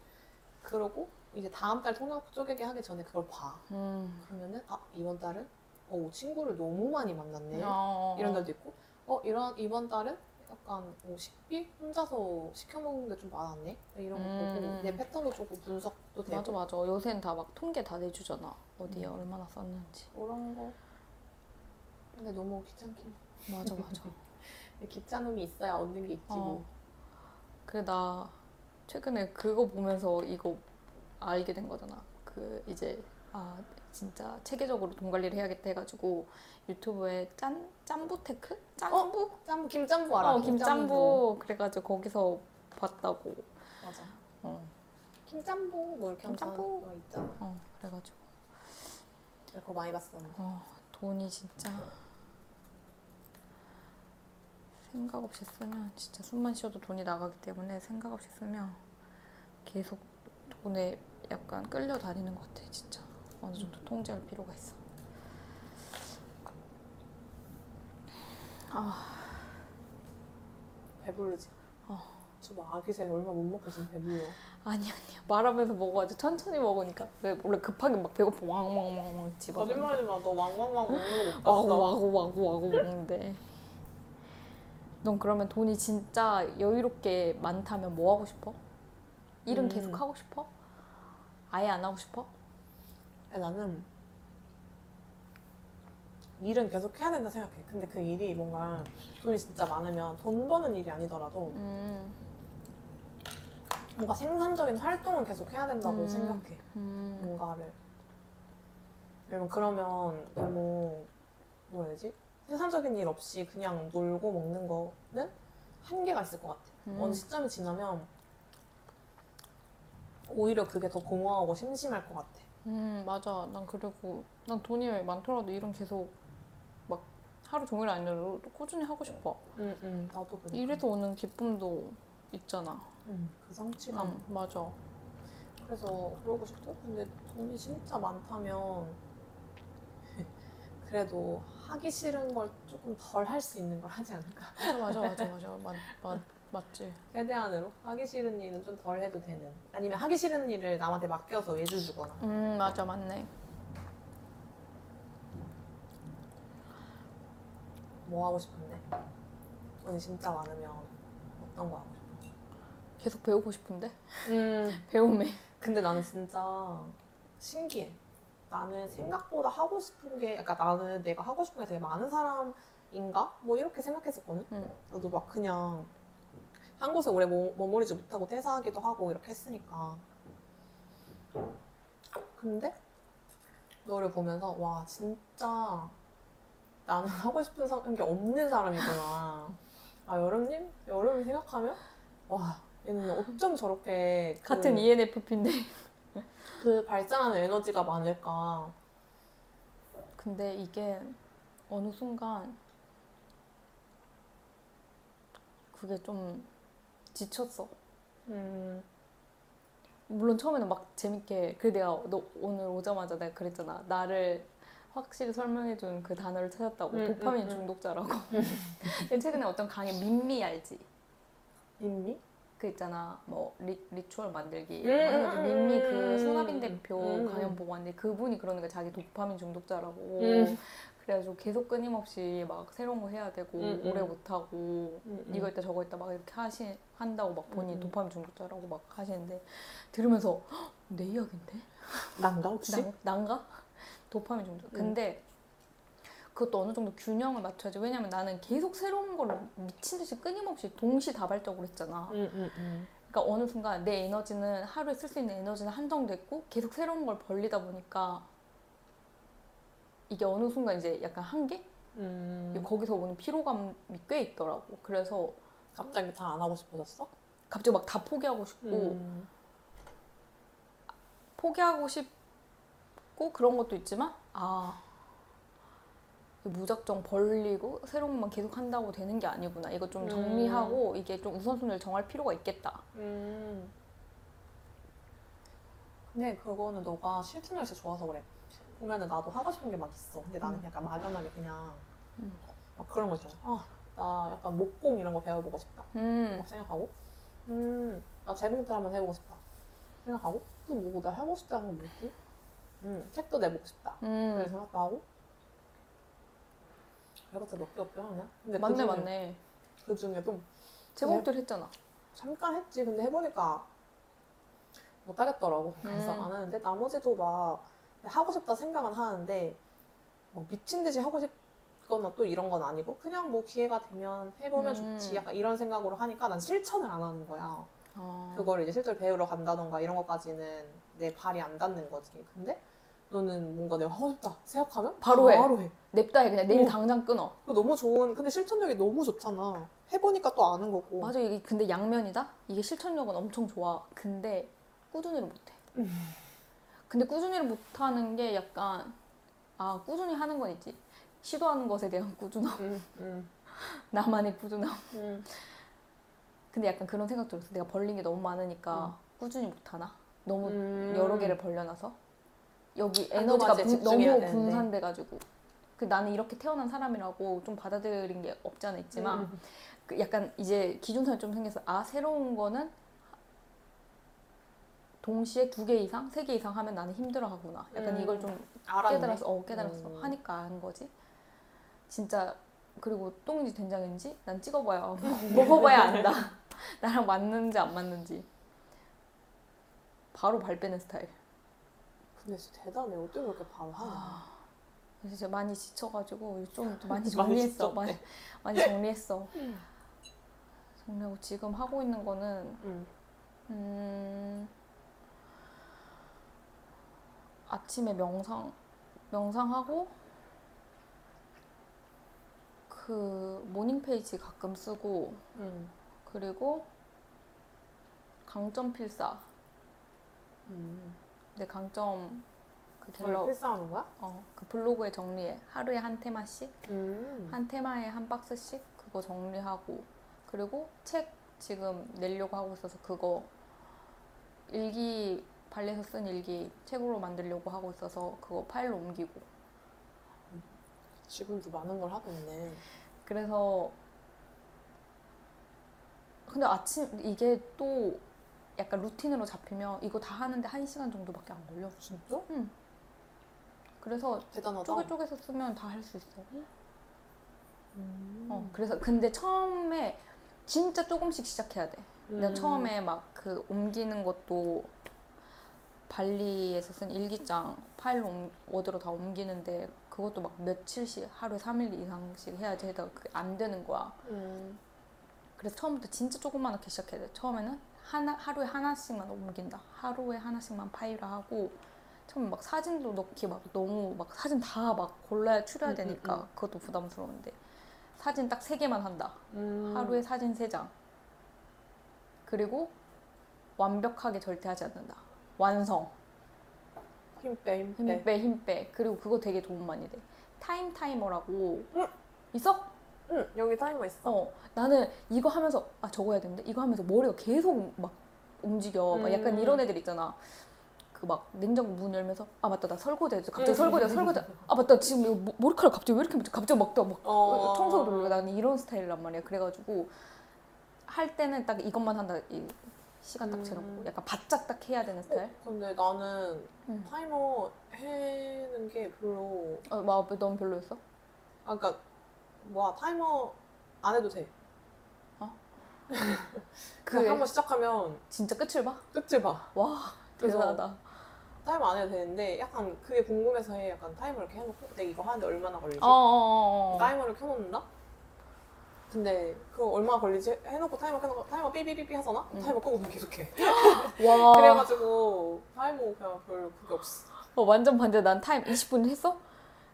그러고 이제 다음 달 통장 쪼개기 하기 전에 그걸 봐 음. 그러면은 아 이번 달은 어 친구를 너무 많이 만났네. 어, 이런 달도 있고. 어 이런 이번 달은 약간 어, 식비? 혼자서 시켜 먹는 게 좀 많았네? 이런 거 보고 음. 내 패턴도 조금 분석도 되고. 맞아 맞아. 요새는 다 막 통계 다 내주잖아. 어디에 음. 얼마나 썼는지. 그런 거. 근데 너무 귀찮긴 해. 맞아 맞아. 귀찮음이 있어야 얻는 게 있지 어. 뭐. 그래 나 최근에 그거 보면서 이거 알게 된 거잖아. 그 이제 아 진짜 체계적으로 돈 관리를 해야겠다 해가지고 유튜브에 짠 짬부테크 짬부 짬 김짬부 알아? 어 김짬부 그래가지고 거기서 봤다고 맞아. 어, 김짬부 뭐 이렇게 김짬부. 하는 거 있잖아. 어 그래가지고 그거 많이 봤었는데. 어, 돈이 진짜 생각 없이 쓰면 진짜 숨만 쉬어도 돈이 나가기 때문에 생각 없이 쓰면 계속 돈에 약간 끌려 다니는 것 같아 진짜 어느 정도 통제할 필요가 있어 배부르지. 어. 저뭐 아기 새 얼마 못 먹고 지금 배불러. 아니 아니야 말하면서 먹어야지 천천히 먹으니까 왜 원래 급하게 막 배고파 왕왕왕왕 집어 거짓말하지 마. 너 왕왕왕 먹는 거 와구 못 봤어. 와구 와구 와구 먹는데 넌 그러면 돈이 진짜 여유롭게 많다면 뭐 하고 싶어? 일은 음. 계속 하고 싶어? 아예 안 하고 싶어? 나는 일은 계속 해야 된다 생각해. 근데 그 일이 뭔가 돈이 진짜 많으면 돈 버는 일이 아니더라도 음, 뭔가 생산적인 활동은 계속 해야 된다고 음. 생각해. 음, 뭔가를. 왜냐면 그러면 너무 뭐라 해야 되지? 생산적인 일 없이 그냥 놀고 먹는 거는 한계가 있을 것 같아. 음. 어느 시점이 지나면 오히려 그게 더 공허하고 심심할 것 같아. 음 맞아. 난 그리고 난 돈이 많더라도 일은 계속 막 하루 종일 아니라도 꾸준히 하고 싶어. 응, 응, 나도 그래. 일에서 오는 기쁨도 있잖아. 응, 그 성취감. 응, 맞아. 그래서 그러고 싶어. 근데 돈이 진짜 많다면 그래도 하기 싫은 걸 조금 덜 할 수 있는 걸 하지 않을까? 맞아 맞아 맞아 맞아 맞, 맞, 맞지. 최대한으로 하기 싫은 일은 좀 덜 해도 되는. 아니면 하기 싫은 일을 남한테 맡겨서 외주 주거나. 음 맞아 맞네. 뭐 하고 싶은데? 돈이 진짜 많으면 어떤 거 하고 싶어? 계속 배우고 싶은데 음. 배움에. 근데 나는 진짜 신기해. 나는 생각보다 하고 싶은 게, 그러니까 나는 내가 하고 싶은 게 되게 많은 사람인가? 뭐 이렇게 생각했었거든. 응. 나도 막 그냥 한 곳에 오래 머- 머무르지 못하고 퇴사하기도 하고 이렇게 했으니까. 근데 너를 보면서 와 진짜 나는 하고 싶은 사- 게 없는 사람이구나. 아 여름님? 여름 생각하면 와 얘는 어쩜 저렇게 그- 같은 ENFP인데. 그 발산하는 에너지가 많을까. 근데 이게 어느 순간 그게 좀 지쳤어. 음, 물론 처음에는 막 재밌게 그 내가 너 오늘 오자마자 내가 그랬잖아. 나를 확실히 설명해준 그 단어를 찾았다고 음, 도파민 음, 음. 중독자라고. 근데 최근에 어떤 강의 밑미 알지? 있니? 그 있잖아 뭐 리, ritual 만들기 음, 하는. 음, 밑미 그 음, 손하빈 대표 음, 강연 음. 보고 왔는데 그분이 그러는 거야 자기 도파민 중독자라고 음. 그래가지고 계속 끊임없이 막 새로운 거 해야 되고 음, 음. 오래 못 하고 음, 음. 이거 있다 저거 있다 막 이렇게 하시 한다고 막 본인 음, 음. 도파민 중독자라고 막 하시는데 들으면서 "헉, 내 이야기인데 난가 혹시? 난, 난가 도파민 중독 음. 근데 그것도 어느 정도 균형을 맞춰야지 왜냐면 나는 계속 새로운 걸로 미친 듯이 끊임없이 동시다발적으로 했잖아 응, 응, 응. 그러니까 어느 순간 내 에너지는 하루에 쓸 수 있는 에너지는 한정됐고 계속 새로운 걸 벌리다 보니까 이게 어느 순간 이제 약간 한계? 음. 거기서 오는 피로감이 꽤 있더라고. 그래서 갑자기 다 안 하고 싶어졌어? 갑자기 막 다 포기하고 싶고 음. 포기하고 싶고 그런 것도 있지만 아 무작정 벌리고 새로운 것만 계속 한다고 되는 게 아니구나. 이거 좀 음. 정리하고 이게 좀 우선순위를 정할 필요가 있겠다. 음. 근데 그거는 너가 때 좋아서 그래. 보면은 나도 하고 싶은 게 막 있어. 근데 나는 음. 약간 막연하게 그냥 음. 막 그런 거 있잖아. 아, 나 약간 목공 이런 거 배워보고 싶다. 음. 막 생각하고. 음, 나 재봉틀 한번 해보고 싶다. 생각하고. 또 뭐, 나 하고 싶다 하는 거 뭐지? 음, 책도 내보고 싶다. 음. 생각도 하고. 이것도 몇개 없긴 하네. 근데 맞네 그 중에, 맞네. 그 중에도 제목들 했잖아. 잠깐 했지. 근데 해보니까 못 하겠더라고. 그래서 음. 안 하는데 나머지도 막 하고 싶다 생각은 하는데 뭐 미친 듯이 하고 싶거나 또 이런 건 아니고 그냥 뭐 기회가 되면 해보면 음. 좋지. 약간 이런 생각으로 하니까 난 실천을 안 하는 거야. 아. 그거를 이제 실제로 배우러 간다던가 이런 것까지는 내 발이 안 닿는 거지. 근데 너는 뭔가 내가 하고 싶다 생각하면 바로 해. 바로 해. 냅다 해 그냥 내일 어. 당장 끊어. 그거 너무 좋은. 근데 실천력이 너무 좋잖아. 해보니까 또 아는 거고. 맞아 이게 근데 양면이다. 이게 실천력은 엄청 좋아. 근데 꾸준히를 못해. 음. 근데 꾸준히를 못하는 게 약간 아 꾸준히 하는 건 있지. 시도하는 것에 대한 꾸준함, 음, 음, 나만의 꾸준함. 음. 근데 약간 그런 생각 들었어. 내가 벌린 게 너무 많으니까 꾸준히 못하나? 너무 음. 여러 개를 벌려놔서 여기 한두 에너지가 분- 너무. 분산돼가지고 그 나는 이렇게 태어난 사람이라고 좀 받아들인 게 없지 않아 있지만 음. 그 약간 이제 기준선이 좀 생겨서 아 새로운 거는 동시에 두 개 이상, 세 개 이상 하면 나는 힘들어하구나. 약간 음. 이걸 좀 알았네. 깨달아서 어 깨달았어 음. 하니까 아는 거지. 진짜 그리고 똥인지 된장인지 난 찍어봐야 먹어봐야 안다. 나랑 맞는지 안 맞는지 바로 발 빼는 스타일. 근데 진짜 대단해. 어떻게 그렇게 바로 하냐. 아, 이제 많이 지쳐가지고 좀 많이 정리했어. 많이, 많이 정리했어. 정리하고 지금 하고 있는 거는 음. 음, 아침에 명상 명상하고 그 morning page 가끔 쓰고 음. 그리고 강점 필사 음. 내 강점 그 갤럽 필사하는 거야? 어, 그 블로그에 정리해. 하루에 한 테마씩, 음. 한 테마에 한 박스씩 그거 정리하고 그리고 책 지금 내려고 하고 있어서 그거 일기 발레에서 쓴 일기 책으로 만들려고 하고 있어서 그거 파일로 옮기고 지금도 많은 걸 하고 있네. 그래서 근데 아침 이게 또 약간 루틴으로 잡히면 이거 다 하는데 한 시간 정도밖에 안 걸려. 진짜? 그래서 대단하다. 쪼개 쪼개서 쓰면 다 할 수 있어. 음. 어, 그래서 근데 처음에 진짜 조금씩 시작해야 돼. 내가 음. 처음에 막 그 옮기는 것도 발리에서 쓴 일기장 파일로 옮- 워드로 다 옮기는데 그것도 막 며칠씩 하루에 3일 이상씩 해야지 해다가 그게 안 되는 거야. 음. 그래서 처음부터 진짜 조그맣게 시작해야 돼. 처음에는 하나, 하루에 하나씩만 옮긴다. 하루에 하나씩만 파일화하고 처음에 막 사진도 넣기 막 너무 막 사진 다 막 골라야 추려야 음, 되니까 음, 음. 그것도 부담스러운데 사진 딱 세 개만 한다. 음. 하루에 사진 세 장. 그리고 완벽하게 절대 하지 않는다. 완성. 힘 빼, 힘 빼. 힘 빼, 힘 빼. 그리고 그거 되게 도움 많이 돼. time timer라고 응. 있어? 응, 여기 타이머 있어. 어, 나는 이거 하면서 아 저거 해야 되는데 이거 하면서 머리가 계속 막 움직여. 막 약간 음. 이런 애들 있잖아. 그 막 냉장고 문 열면서 아 맞다 나 설거지 해야지. 갑자기 음. 설거지 설거지. 아 맞다 지금 이거 머- 머리카락 갑자기 왜 이렇게? 갑자기 막막 어. 청소기 돌리고 나는 이런 스타일이란 말이야. 그래가지고 할 때는 딱 이것만 한다. 이 시간 딱 음. 재놓고 약간 바짝 딱 해야 되는 스타일. 근데 나는 응. 타이머 하는 게 별로. 어, 막 너무 별로였어? 아, 그니까, 뭐야, 타이머 안 해도 돼. 그 그냥 한번 시작하면 진짜 끝을 봐? 끝을 봐. 와 그래서 대단하다. 타이머 안 해도 되는데, 약간 그게 궁금해서 해. 약간 타이머 이렇게 해놓고, 내가 이거 하는데 얼마나 걸리지? 어어어. 어, 타이머를 켜놓는다? 근데 그거 얼마나 걸리지? 해놓고 타이머 켜놓고 타이머 삐삐삐삐 하잖아? 응. 타이머 끄고 그냥 계속해. 와. 그래가지고 타이머 그냥 별 그게 없어. 어, 완전 반대. 난 타임 20분 했어?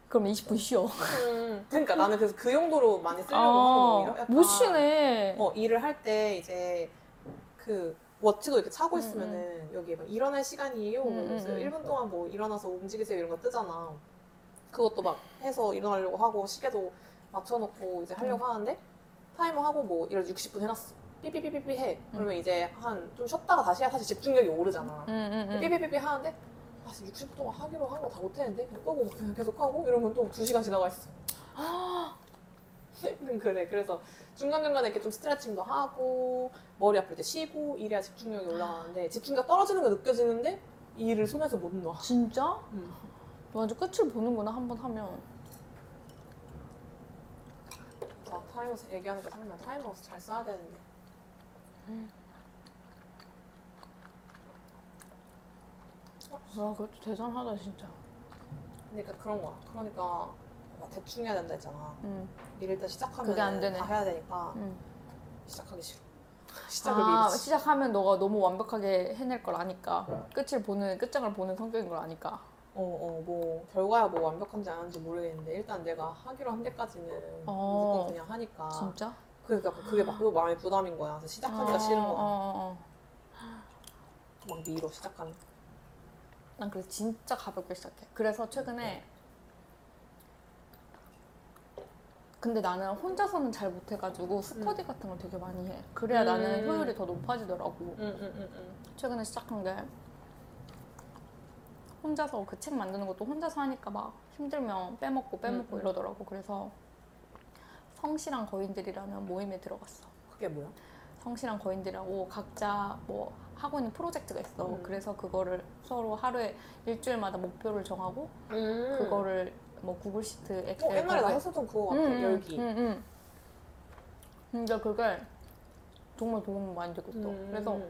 그럼 20분 쉬어. 음, 그러니까 나는 그래서 그 용도로 많이 쓰려고 하는 거 오히려. 약간 못 쉬네. 어, 일을 할 때 이제 그 워치도 이렇게 차고 음, 있으면은 여기에 막 일어날 시간이에요. 음, 그래서 음, 음. 1분 동안 뭐 일어나서 움직이세요 이런 거 뜨잖아. 그것도 막 해서 일어나려고 하고 시계도 맞춰놓고 이제 하려고 하는데 타이머 하고 뭐 이런 60분 해놨어. 삐삐삐삐삐 해. 그러면 이제 한 좀 쉬었다가 다시 해야 사실 집중력이 오르잖아. 응, 응, 응. 삐삐삐삐 하는데 아, 60분 동안 하기로 한 거 다 못했는데 그냥 끄고 그냥 계속 하고 이러면 또 2시간 지나가 있어. 그래. 그래서 중간중간에 이렇게 좀 스트레칭도 하고 머리 아플 때 쉬고 이래야 집중력이 올라가는데 집중력 떨어지는 게 느껴지는데 이 일을 손에서 못 놔. 진짜? 응. 너 완전 끝을 보는구나, 한 번 하면. 자, 타이머 얘기하는 거 정말 타이머 잘 써야 되는데. 와, 그것도 대단하다, 진짜. 그러니까 그런 거야. 그러니까 막 대충 해야 된다 했잖아. 응. 일을 일단 시작하면 그게 안 되네. 다 해야 되니까 응. 시작하기 싫어. 시작을 아, 미루지. 시작하면 너가 너무 완벽하게 해낼 걸 아니까. 끝을 보는, 끝장을 보는 성격인 걸 아니까. 어, 어, 뭐, 결과야 뭐 완벽한지 안 한지 모르겠는데, 일단 내가 하기로 한 데까지는 어. 무조건 그냥 하니까. 진짜? 그러니까 그게 막 그 마음이 부담인 거야. 그래서 시작하기가 싫은 어, 거야. 어, 어. 막 미뤄, 시작하는. 난 그래서 진짜 가볍게 시작해. 그래서 최근에 근데 나는 혼자서는 잘 못해가지고 스터디 같은 걸 되게 많이 해. 그래야 음. 나는 효율이 더 높아지더라고. 응, 응, 응, 응. 최근에 시작한 게 혼자서 그 책 만드는 것도 혼자서 하니까 막 힘들면 빼먹고 빼먹고 음, 음. 이러더라고. 그래서 성실한 거인들이라는 모임에 들어갔어. 그게 뭐야? 성실한 거인들이라고 각자 뭐 하고 있는 프로젝트가 있어. 음. 그래서 그거를 서로 하루에 일주일마다 목표를 정하고 음. 그거를 뭐 구글 시트, 엑셀 어, 옛날에 나 했었던 그거 같아, 응, 열기. 응, 응. 근데 그게 정말 도움이 많이 되고 있어. 음. 그래서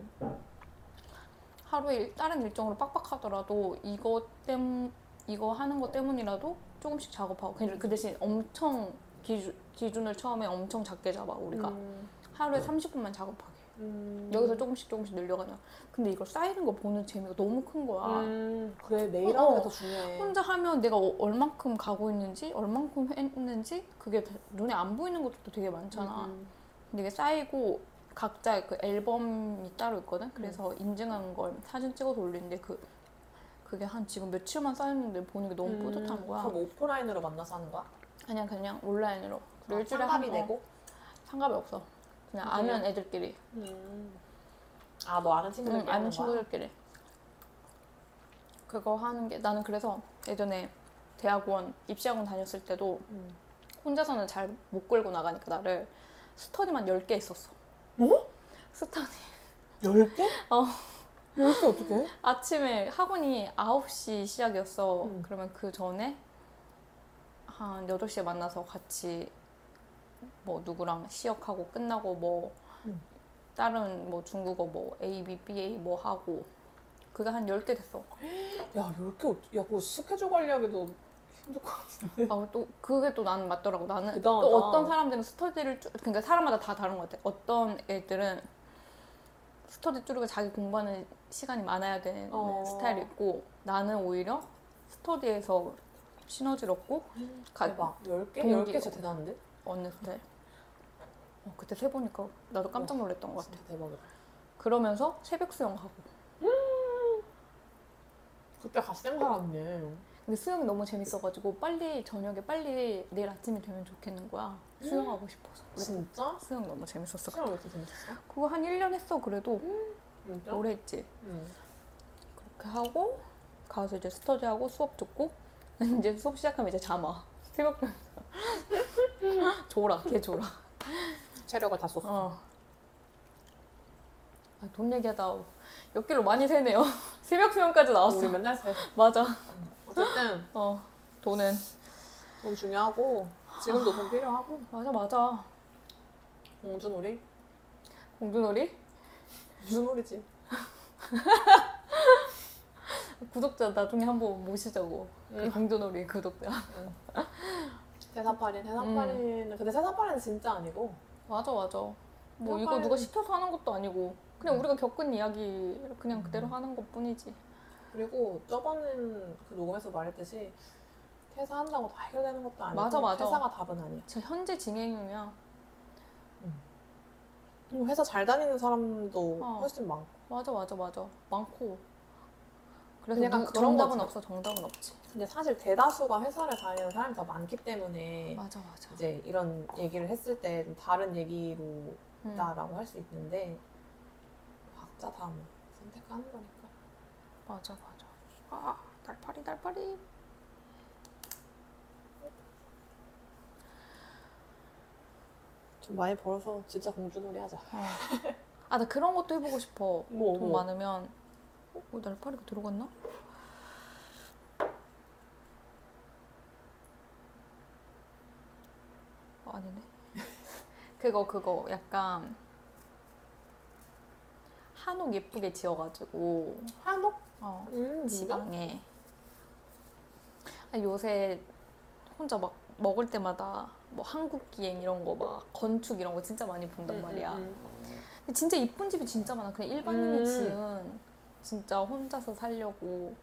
하루에 일- 다른 일정으로 빡빡하더라도 이거 땜 이거 하는 거 때문이라도 조금씩 작업하고 그냥 그 대신 엄청 기준, 기준을 처음에 엄청 작게 잡아 우리가 음. 하루에 30분만 작업하게 음. 여기서 조금씩 조금씩 늘려가냐 근데 이걸 쌓이는 거 보는 재미가 너무 큰 거야 음. 그래, 매일 어, 하는 어. 게더 중요해. 혼자 하면 내가 어- 얼만큼 가고 있는지 얼만큼 했는지 그게 다 눈에 안 보이는 것도 되게 많잖아 음, 근데 이게 쌓이고 각자 그 앨범이 따로 있거든. 그래서 인증한 걸 사진 찍어서 올리는데 그, 그게 한 지금 며칠만 쌓였는데 보는 게 너무 뿌듯한 거야. 음, 그럼 오프라인으로 만나서 하는 거야? 그냥 그냥 온라인으로. 그리고 일주일에 상갑이 한 번. 내고? 상관이 없어. 그냥 그래요? 아는 애들끼리. 음. 아, 너 아는 친구들 응, 아는 친구들끼리. 그거 하는 게 나는 그래서 예전에 대학원 입시학원 다녔을 때도 음. 혼자서는 잘 못 끌고 나가니까 나를 스터디만 10개 있었어. 어? 스터디. 10개? 어. 10개 어떻게 해? 아침에 학원이 9시 시작이었어. 음. 그러면 그 전에 한 8시에 만나서 같이 뭐 누구랑 시역하고 끝나고 뭐 음. 다른 뭐 중국어 뭐 A, B, B, A 뭐 하고 그게 한 10개 됐어. 야, 10개, 어떻게- 야, 그거 스케줄 관리하기도. 아, 또 그게 또 나는 맞더라고. 나는 대단하다. 또 어떤 사람들은 스터디를 쭉 그러니까 사람마다 다 다른 것 같아. 어떤 애들은 스터디 줄이고 자기 공부하는 시간이 많아야 되는 어. 스타일이 있고 나는 오히려 스터디에서 시너지를 얻고 가, 대박. 10개? 동기. 10개 진짜 대단한데? 얻는 스타일. 어, 그때 세 보니까 나도 깜짝 놀랐던 것 같아. 진짜 대박이다. 그러면서 새벽 수영 하고. 그때 갓생 살았네. 근데 수영이 너무 재밌어가지고 빨리 저녁에 빨리 내일 아침이 되면 좋겠는 거야. 수영하고 싶어서. 진짜? 수영 너무 재밌었어. 시간 왜 이렇게 재밌었어? 그거 한 1년 했어 그래도 진짜? 오래 했지 응. 그렇게 하고 가서 이제 스터디 하고 수업 듣고 이제 수업 시작하면 이제 잠아 새벽 졸아 걔 졸아 체력을 다 썼어. 어. 아, 돈 얘기하다 몇 킬로 많이 세네요 새벽 수영까지 나왔어 맨날 새. 맞아 어쨌든 어 돈은. 돈 중요하고 지금도 돈 필요하고. 맞아 맞아. 공주놀이? 공주놀이? 공주놀이지. 구독자 나중에 한번 모시자고. 그 응. 공주놀이 구독자. 대사파리, 대사파리는 근데 대사파리는 진짜 아니고. 맞아 맞아. 뭐 이거 누가 시켜서 하는 것도 아니고. 그냥 우리가 겪은 이야기 그냥 그대로 하는 것 뿐이지. 그리고 저번엔 그 녹음에서 말했듯이 퇴사한다고 다 해결되는 것도 아니고 맞아, 맞아. 퇴사가 답은 아니야. 저 현재 진행형이야. 그리고 회사 잘 다니는 사람도 어. 훨씬 많고 맞아 맞아 맞아. 많고. 그래서 약간 누- 그런 정답은 거지. 없어 정답은 없지. 근데 사실 대다수가 회사를 다니는 사람이 더 많기 때문에 맞아 맞아. 이제 이런 얘기를 했을 때좀 다른 얘기로 음. 있다라고 할 수 있는데 각자 다뭐 선택하는 거니까 맞아 맞아. 아 날파리 날파리. 좀 많이 벌어서 진짜 공주놀이 하자 아 나 그런 것도 해보고 싶어. 뭐, 돈 뭐. 많으면. 어, 어, 날파리가 들어갔나? 어, 아니네. 그거 그거 약간 한옥 예쁘게 지어가지고 한옥? 어, 음 지방에 아, 요새 혼자 막 먹을 때마다 뭐 한국 기행 이런 거 막 건축 이런 거 진짜 많이 본단 말이야. 음, 근데 진짜 이쁜 집이 진짜 많아. 그냥 일반인이 음. 지은 진짜 혼자서 살려고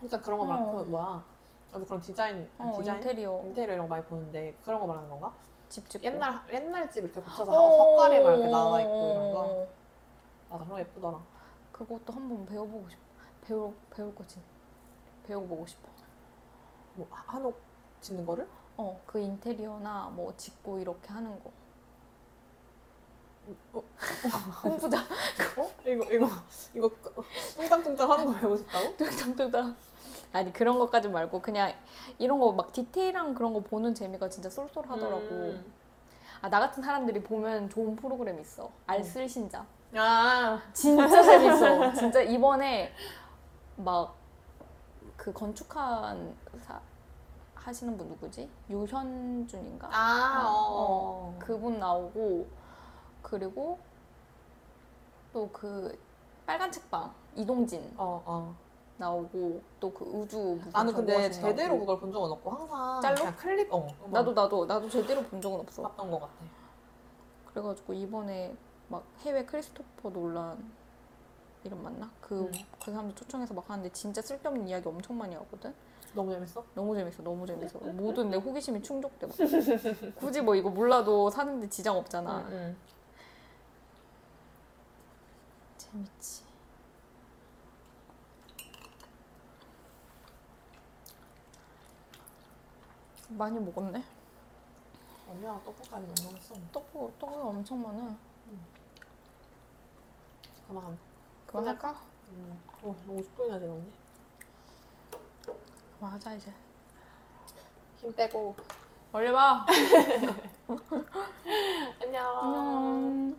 그러니까 그런 거 어. 말고 뭐야 나도 그런 디자인 어, 디자인 인테리어 인테리어 이런 거 많이 보는데 그런 거 말하는 건가? 집 짓고 옛날 옛날 집 이렇게 붙여서 어, 석가리 막 이렇게 나와 있고 이런 거 어, 맞아 그런 거 예쁘더라 그것도 한번 배워보고 싶어. 배우 배울 거지. 배워보고 싶어. 뭐 한옥 짓는 거를? 어, 그 인테리어나 뭐 짓고 이렇게 하는 거. 어? 홍부자 어? 이거 이거 이거 뚱땅뚱땅 하는 거 배우고 싶다고? 뚱땅뚱땅. 아니 그런 것까지 말고 그냥 이런 거 막 디테일한 그런 거 보는 재미가 진짜 쏠쏠하더라고. 음. 아나 같은 사람들이 보면 좋은 프로그램 있어. 알쓸신자. 아 진짜 재밌어. 진짜 이번에 막 그 건축한 사, 하시는 분 누구지? 유현준인가? 아, 어, 어. 그분 나오고 그리고 또 그 빨간 책방 이동진 어, 어. 나오고 또 그 우주 무슨 나는 근데 제대로 나오고. 그걸 본 적은 없고 항상 짤로? 그냥 클립 어 나도 나도 나도 제대로 본 적은 없어. 봤던 것 같아. 그래가지고 이번에 막 해외 크리스토퍼 논란 이름 맞나? 그, 음. 그 사람들 초청해서 막 하는데 진짜 쓸데없는 이야기 엄청 많이 하거든? 너무 재밌어? 너무 재밌어, 너무 재밌어. 모든 내 호기심이 충족돼. 막. 굳이 뭐 이거 몰라도 사는데 지장 없잖아. 음, 음. 재밌지. 많이 먹었네. 언니랑 떡볶이까지 너무 먹었어. 떡볶이, 떡볶이 엄청 많아. 음. 가만. 그만할까? 뭐? 음. 어, 어 뭐 50분이나 되었네. 그만하자 이제. 힘 빼고. 올려봐. 안녕. 안녕.